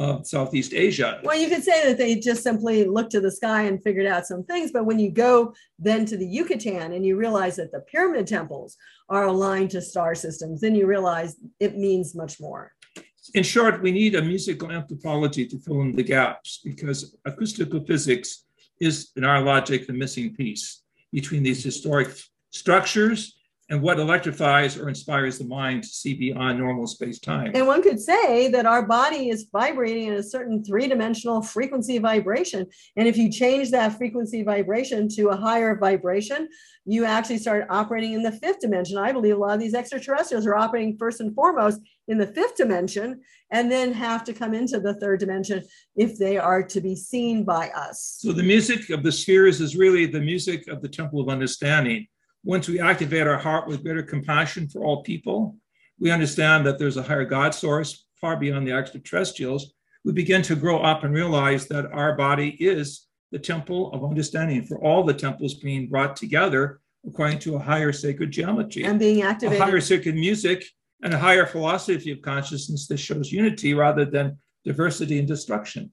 of Southeast Asia. Well, you could say that they just simply looked to the sky and figured out some things. But when you go then to the Yucatan and you realize that the pyramid temples are aligned to star systems, then you realize it means much more. In short, we need a musical anthropology to fill in the gaps because acoustical physics is, in our logic, the missing piece between these historic structures and what electrifies or inspires the mind to see beyond normal space time. And one could say that our body is vibrating in a certain three dimensional frequency vibration. And if you change that frequency vibration to a higher vibration, you actually start operating in the fifth dimension. I believe a lot of these extraterrestrials are operating first and foremost in the fifth dimension and then have to come into the third dimension if they are to be seen by us. So the music of the spheres is really the music of the temple of understanding once we activate our heart with greater compassion for all people, we understand that there's a higher God source far beyond the extraterrestrials. We begin to grow up and realize that our body is the temple of understanding for all the temples being brought together according to a higher sacred geometry and being activated. A higher sacred music and a higher philosophy of consciousness that shows unity rather than diversity and destruction.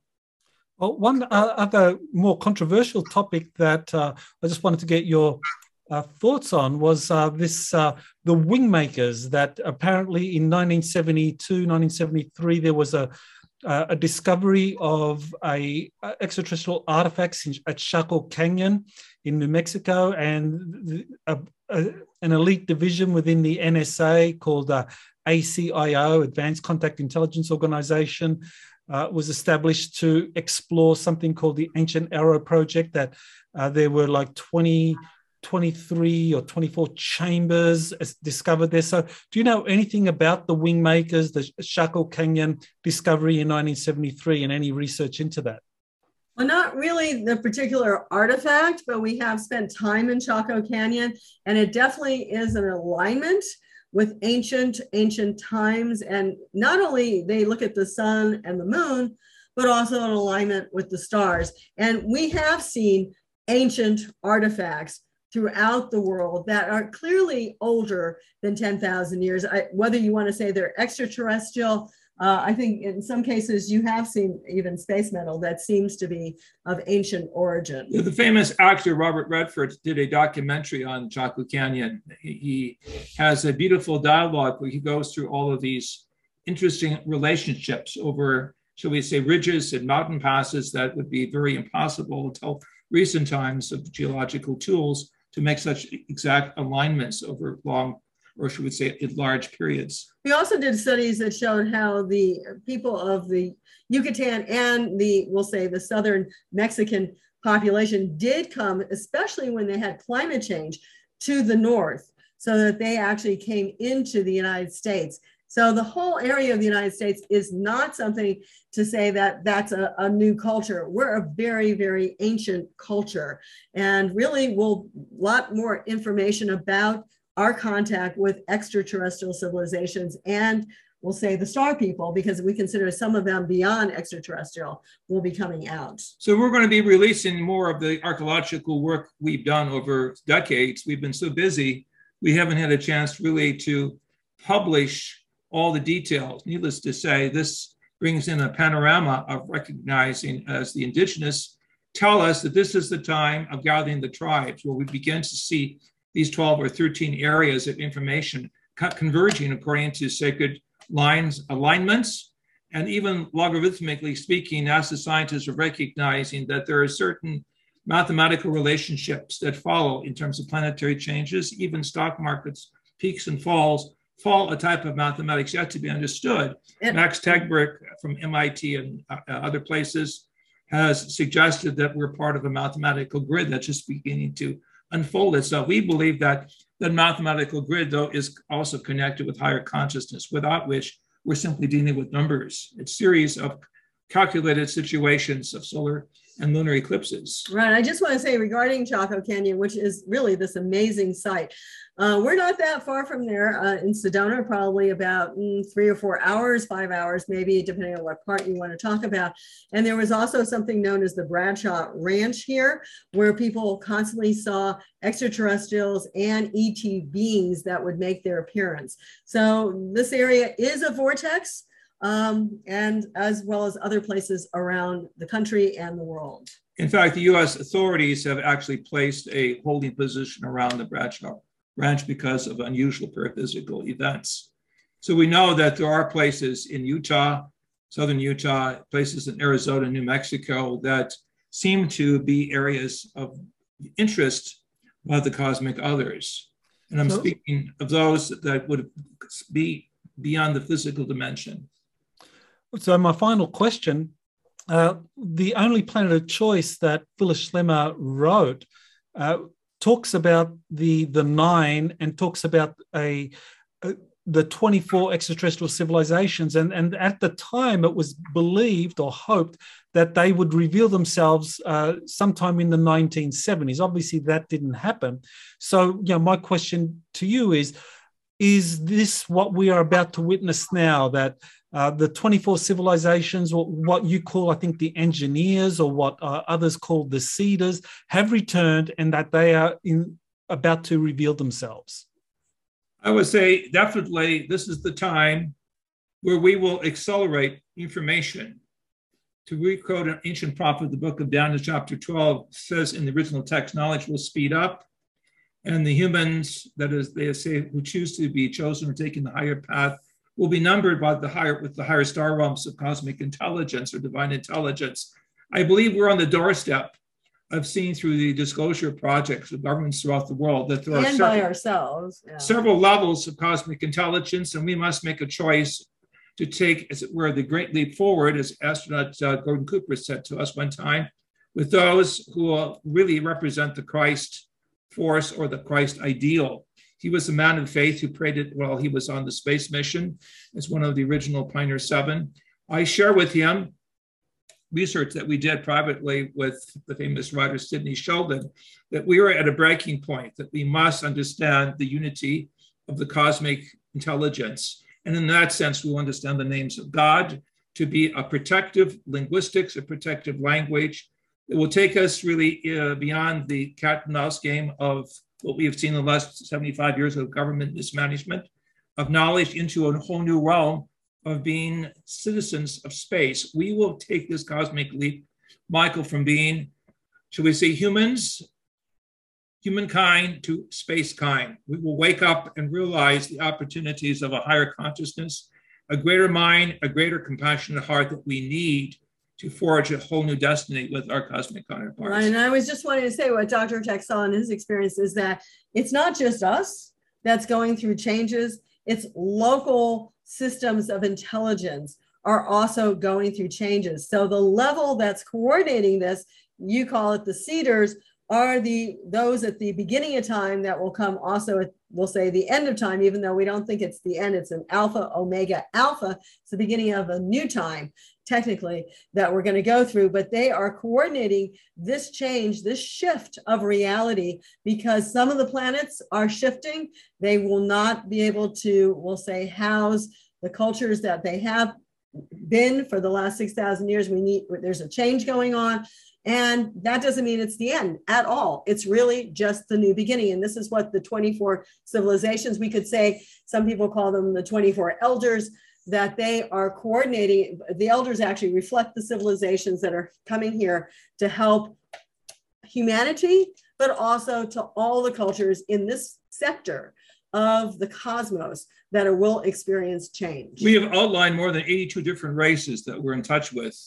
Well, one other more controversial topic that uh, I just wanted to get your uh, thoughts on was uh, this uh, the wingmakers that apparently in 1972 1973 there was a a discovery of a, a extraterrestrial artifacts in, at Chaco Canyon in New Mexico and a, a, an elite division within the NSA called uh, ACIO Advanced Contact Intelligence Organization uh, was established to explore something called the Ancient Arrow Project. That uh, there were like 20, 23 or 24 chambers discovered there. So, do you know anything about the wing makers, the Chaco Canyon discovery in 1973, and any research into that? Well, not really the particular artifact, but we have spent time in Chaco Canyon, and it definitely is an alignment with ancient, ancient times. And not only they look at the sun and the moon, but also an alignment with the stars. And we have seen ancient artifacts throughout the world that are clearly older than 10,000 years. I, whether you want to say they're extraterrestrial, uh, I think in some cases you have seen even space metal that seems to be of ancient origin. The famous actor Robert Redford did a documentary on Chaco Canyon. He has a beautiful dialogue where he goes through all of these interesting relationships over, shall we say, ridges and mountain passes that would be very impossible until recent times of geological tools to make such exact alignments over long or should we say large periods. We also did studies that showed how the people of the Yucatan and the, we'll say, the southern Mexican population did come, especially when they had climate change, to the north, so that they actually came into the United States. So the whole area of the United States is not something to say that that's a, a, new culture. We're a very, very ancient culture. And really, we'll lot more information about our contact with extraterrestrial civilizations and we'll say the star people because we consider some of them beyond extraterrestrial will be coming out. So we're going to be releasing more of the archaeological work we've done over decades. We've been so busy, we haven't had a chance really to publish all the details. Needless to say, this brings in a panorama of recognizing as the indigenous tell us that this is the time of gathering the tribes where we begin to see these 12 or 13 areas of information converging according to sacred lines alignments and even logarithmically speaking as the scientists are recognizing that there are certain mathematical relationships that follow in terms of planetary changes even stock markets peaks and falls fall a type of mathematics yet to be understood. Max Tegmark from MIT and uh, other places has suggested that we're part of a mathematical grid that's just beginning to unfold itself. We believe that the mathematical grid, though, is also connected with higher consciousness, without which we're simply dealing with numbers. It's a series of calculated situations of solar and lunar eclipses. Right. I just want to say regarding Chaco Canyon, which is really this amazing site. Uh, we're not that far from there uh, in Sedona, probably about mm, three or four hours, five hours, maybe, depending on what part you want to talk about. And there was also something known as the Bradshaw Ranch here, where people constantly saw extraterrestrials and ET beings that would make their appearance. So this area is a vortex um, and as well as other places around the country and the world. In fact, the US authorities have actually placed a holding position around the Bradshaw Ranch because of unusual paraphysical events. So we know that there are places in Utah, southern Utah, places in Arizona, New Mexico that seem to be areas of interest by the cosmic others. And I'm so, speaking of those that would be beyond the physical dimension. So, my final question uh, the only planet of choice that Phyllis Schlemmer wrote uh, talks about the the nine and talks about a, a, the 24 extraterrestrial civilizations. And and at the time it was believed or hoped that they would reveal themselves uh, sometime in the 1970s obviously that didn't happen. So you know my question to you is is this what we are about to witness now that uh, the 24 civilizations, or what you call, I think, the engineers, or what uh, others call the seeders, have returned and that they are in, about to reveal themselves? I would say definitely this is the time where we will accelerate information. To requote an ancient prophet, the book of Daniel, chapter 12, says in the original text, knowledge will speed up, and the humans, that is, they say, who choose to be chosen or taking the higher path, will be numbered by the higher with the higher star realms of cosmic intelligence or divine intelligence. I believe we're on the doorstep of seeing through the disclosure projects of governments throughout the world that there and are several, by ourselves yeah. several levels of cosmic intelligence, and we must make a choice to take, as it were, the great leap forward, as astronaut uh, Gordon Cooper said to us one time, with those who will really represent the Christ force or the Christ ideal. He was a man of faith who prayed it while he was on the space mission as one of the original Pioneer Seven. I share with him research that we did privately with the famous writer Sidney Sheldon that we are at a breaking point, that we must understand the unity of the cosmic intelligence. And in that sense, we understand the names of God to be a protective linguistics, a protective language that will take us really uh, beyond the cat and mouse game of what we have seen in the last 75 years of government mismanagement, of knowledge into a whole new realm of being citizens of space. We will take this cosmic leap, Michael, from being, shall we say, humans, humankind to space kind. We will wake up and realize the opportunities of a higher consciousness, a greater mind, a greater compassionate heart that we need to forge a whole new destiny with our cosmic counterparts. And I was just wanting to say what Dr. Tech saw in his experience is that it's not just us that's going through changes, it's local systems of intelligence are also going through changes. So the level that's coordinating this, you call it the seeders, are the those at the beginning of time that will come also at we'll say the end of time, even though we don't think it's the end, it's an alpha, omega, alpha. It's the beginning of a new time, technically, that we're going to go through. But they are coordinating this change, this shift of reality, because some of the planets are shifting. They will not be able to, we'll say, house the cultures that they have been for the last 6,000 years. We need, there's a change going on. And that doesn't mean it's the end at all. It's really just the new beginning. And this is what the 24 civilizations, we could say, some people call them the 24 elders, that they are coordinating. The elders actually reflect the civilizations that are coming here to help humanity, but also to all the cultures in this sector of the cosmos that will experience change. We have outlined more than 82 different races that we're in touch with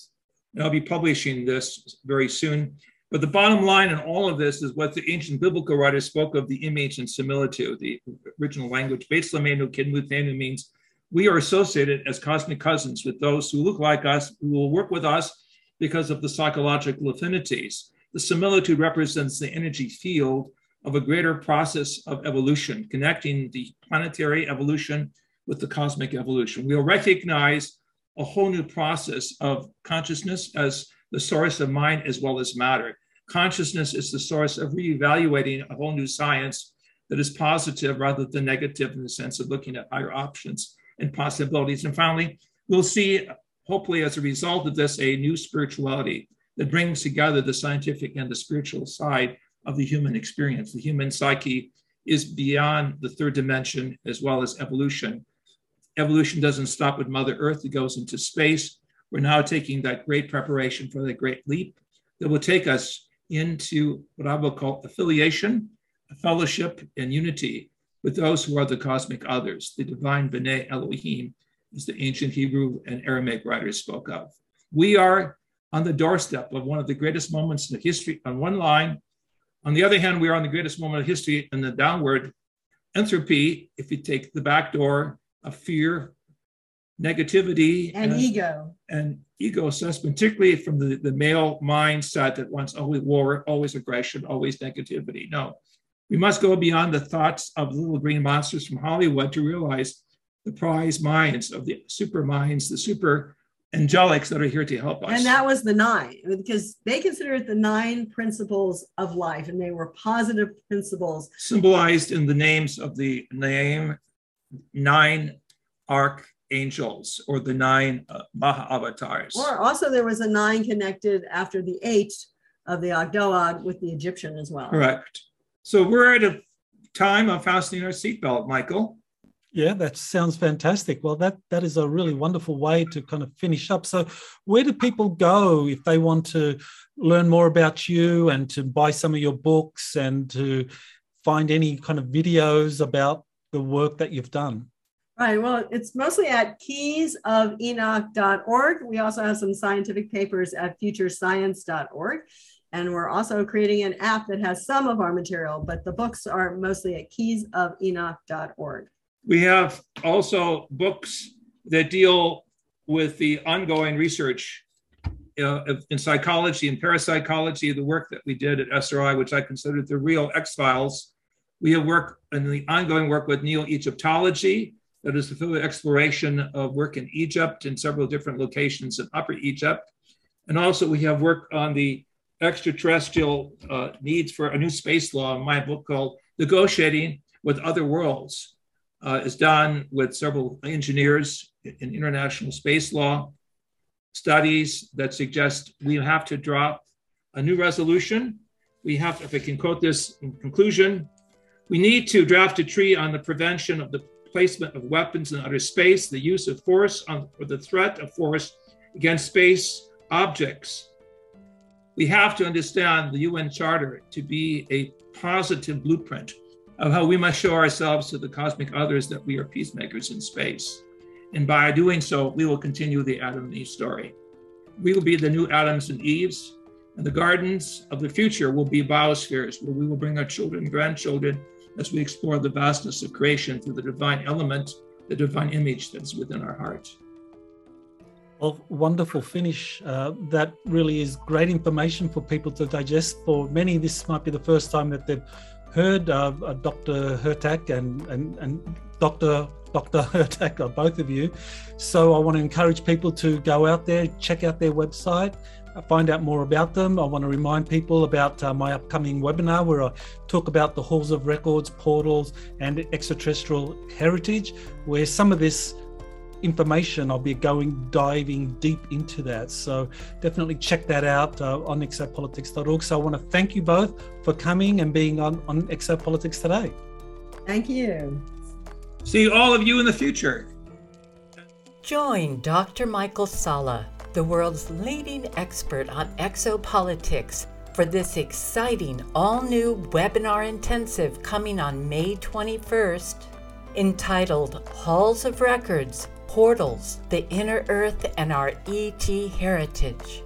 and I'll be publishing this very soon. But the bottom line in all of this is what the ancient biblical writers spoke of the image and similitude, the original language. Lamenu means we are associated as cosmic cousins with those who look like us, who will work with us because of the psychological affinities. The similitude represents the energy field of a greater process of evolution, connecting the planetary evolution with the cosmic evolution. We'll recognize a whole new process of consciousness as the source of mind as well as matter. Consciousness is the source of reevaluating a whole new science that is positive rather than negative in the sense of looking at higher options and possibilities. And finally, we'll see, hopefully, as a result of this, a new spirituality that brings together the scientific and the spiritual side of the human experience. The human psyche is beyond the third dimension as well as evolution evolution doesn't stop with Mother Earth, it goes into space. We're now taking that great preparation for the great leap that will take us into what I will call affiliation, fellowship, and unity with those who are the cosmic others, the divine B'nai Elohim, as the ancient Hebrew and Aramaic writers spoke of. We are on the doorstep of one of the greatest moments in the history on one line. On the other hand, we are on the greatest moment of history in the downward entropy. If you take the back door of fear, negativity, and, and ego. And ego assessment, particularly from the, the male mindset that wants always war, always aggression, always negativity. No, we must go beyond the thoughts of little green monsters from Hollywood to realize the prize minds of the super minds, the super angelics that are here to help us. And that was the nine, because they considered the nine principles of life, and they were positive principles. Symbolized in the names of the name nine archangels or the nine uh, Maha avatars. Or also, there was a nine connected after the eight of the Ogdoad with the Egyptian as well. Correct. So we're at a time of fastening our seatbelt, Michael. Yeah, that sounds fantastic. Well, that that is a really wonderful way to kind of finish up. So, where do people go if they want to learn more about you and to buy some of your books and to find any kind of videos about the work that you've done? Right. Well, it's mostly at keysofenoch.org. We also have some scientific papers at futurescience.org. And we're also creating an app that has some of our material, but the books are mostly at keysofenoch.org. We have also books that deal with the ongoing research uh, in psychology and parapsychology, the work that we did at SRI, which I consider the real X Files. We have work in the ongoing work with Neo Egyptology, that is the exploration of work in Egypt in several different locations in Upper Egypt. And also, we have work on the extraterrestrial uh, needs for a new space law in my book called Negotiating with Other Worlds. Uh, is done with several engineers in international space law studies that suggest we have to drop a new resolution. We have, if I can quote this in conclusion, we need to draft a treaty on the prevention of the placement of weapons in outer space, the use of force on, or the threat of force against space objects. We have to understand the UN Charter to be a positive blueprint of how we must show ourselves to the cosmic others that we are peacemakers in space. And by doing so, we will continue the Adam and Eve story. We will be the new Adams and Eves, and the gardens of the future will be biospheres where we will bring our children and grandchildren as we explore the vastness of creation through the divine element, the divine image that's within our heart. Well, wonderful finish. Uh, that really is great information for people to digest. For many, this might be the first time that they've heard uh, Dr. Hurtak and, and, and Dr. Dr. Hurtak, or both of you. So I want to encourage people to go out there, check out their website, find out more about them. I want to remind people about uh, my upcoming webinar where I talk about the halls of records, portals, and extraterrestrial heritage, where some of this information i'll be going diving deep into that so definitely check that out uh, on exopolitics.org so i want to thank you both for coming and being on, on exopolitics today thank you See all of you in the future. Join Dr. Michael Salla, the world's leading expert on exopolitics, for this exciting all new webinar intensive coming on May 21st, entitled Halls of Records, Portals, the Inner Earth, and Our ET Heritage.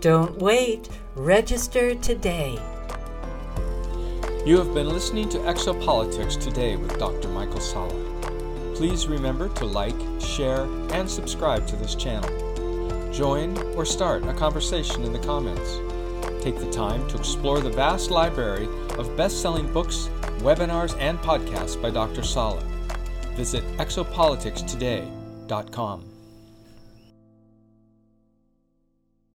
Don't wait, register today. You have been listening to Exopolitics today with Dr. Michael Salla. Please remember to like, share, and subscribe to this channel. Join or start a conversation in the comments. Take the time to explore the vast library of best selling books, webinars, and podcasts by Dr. Salla. Visit exopoliticstoday.com.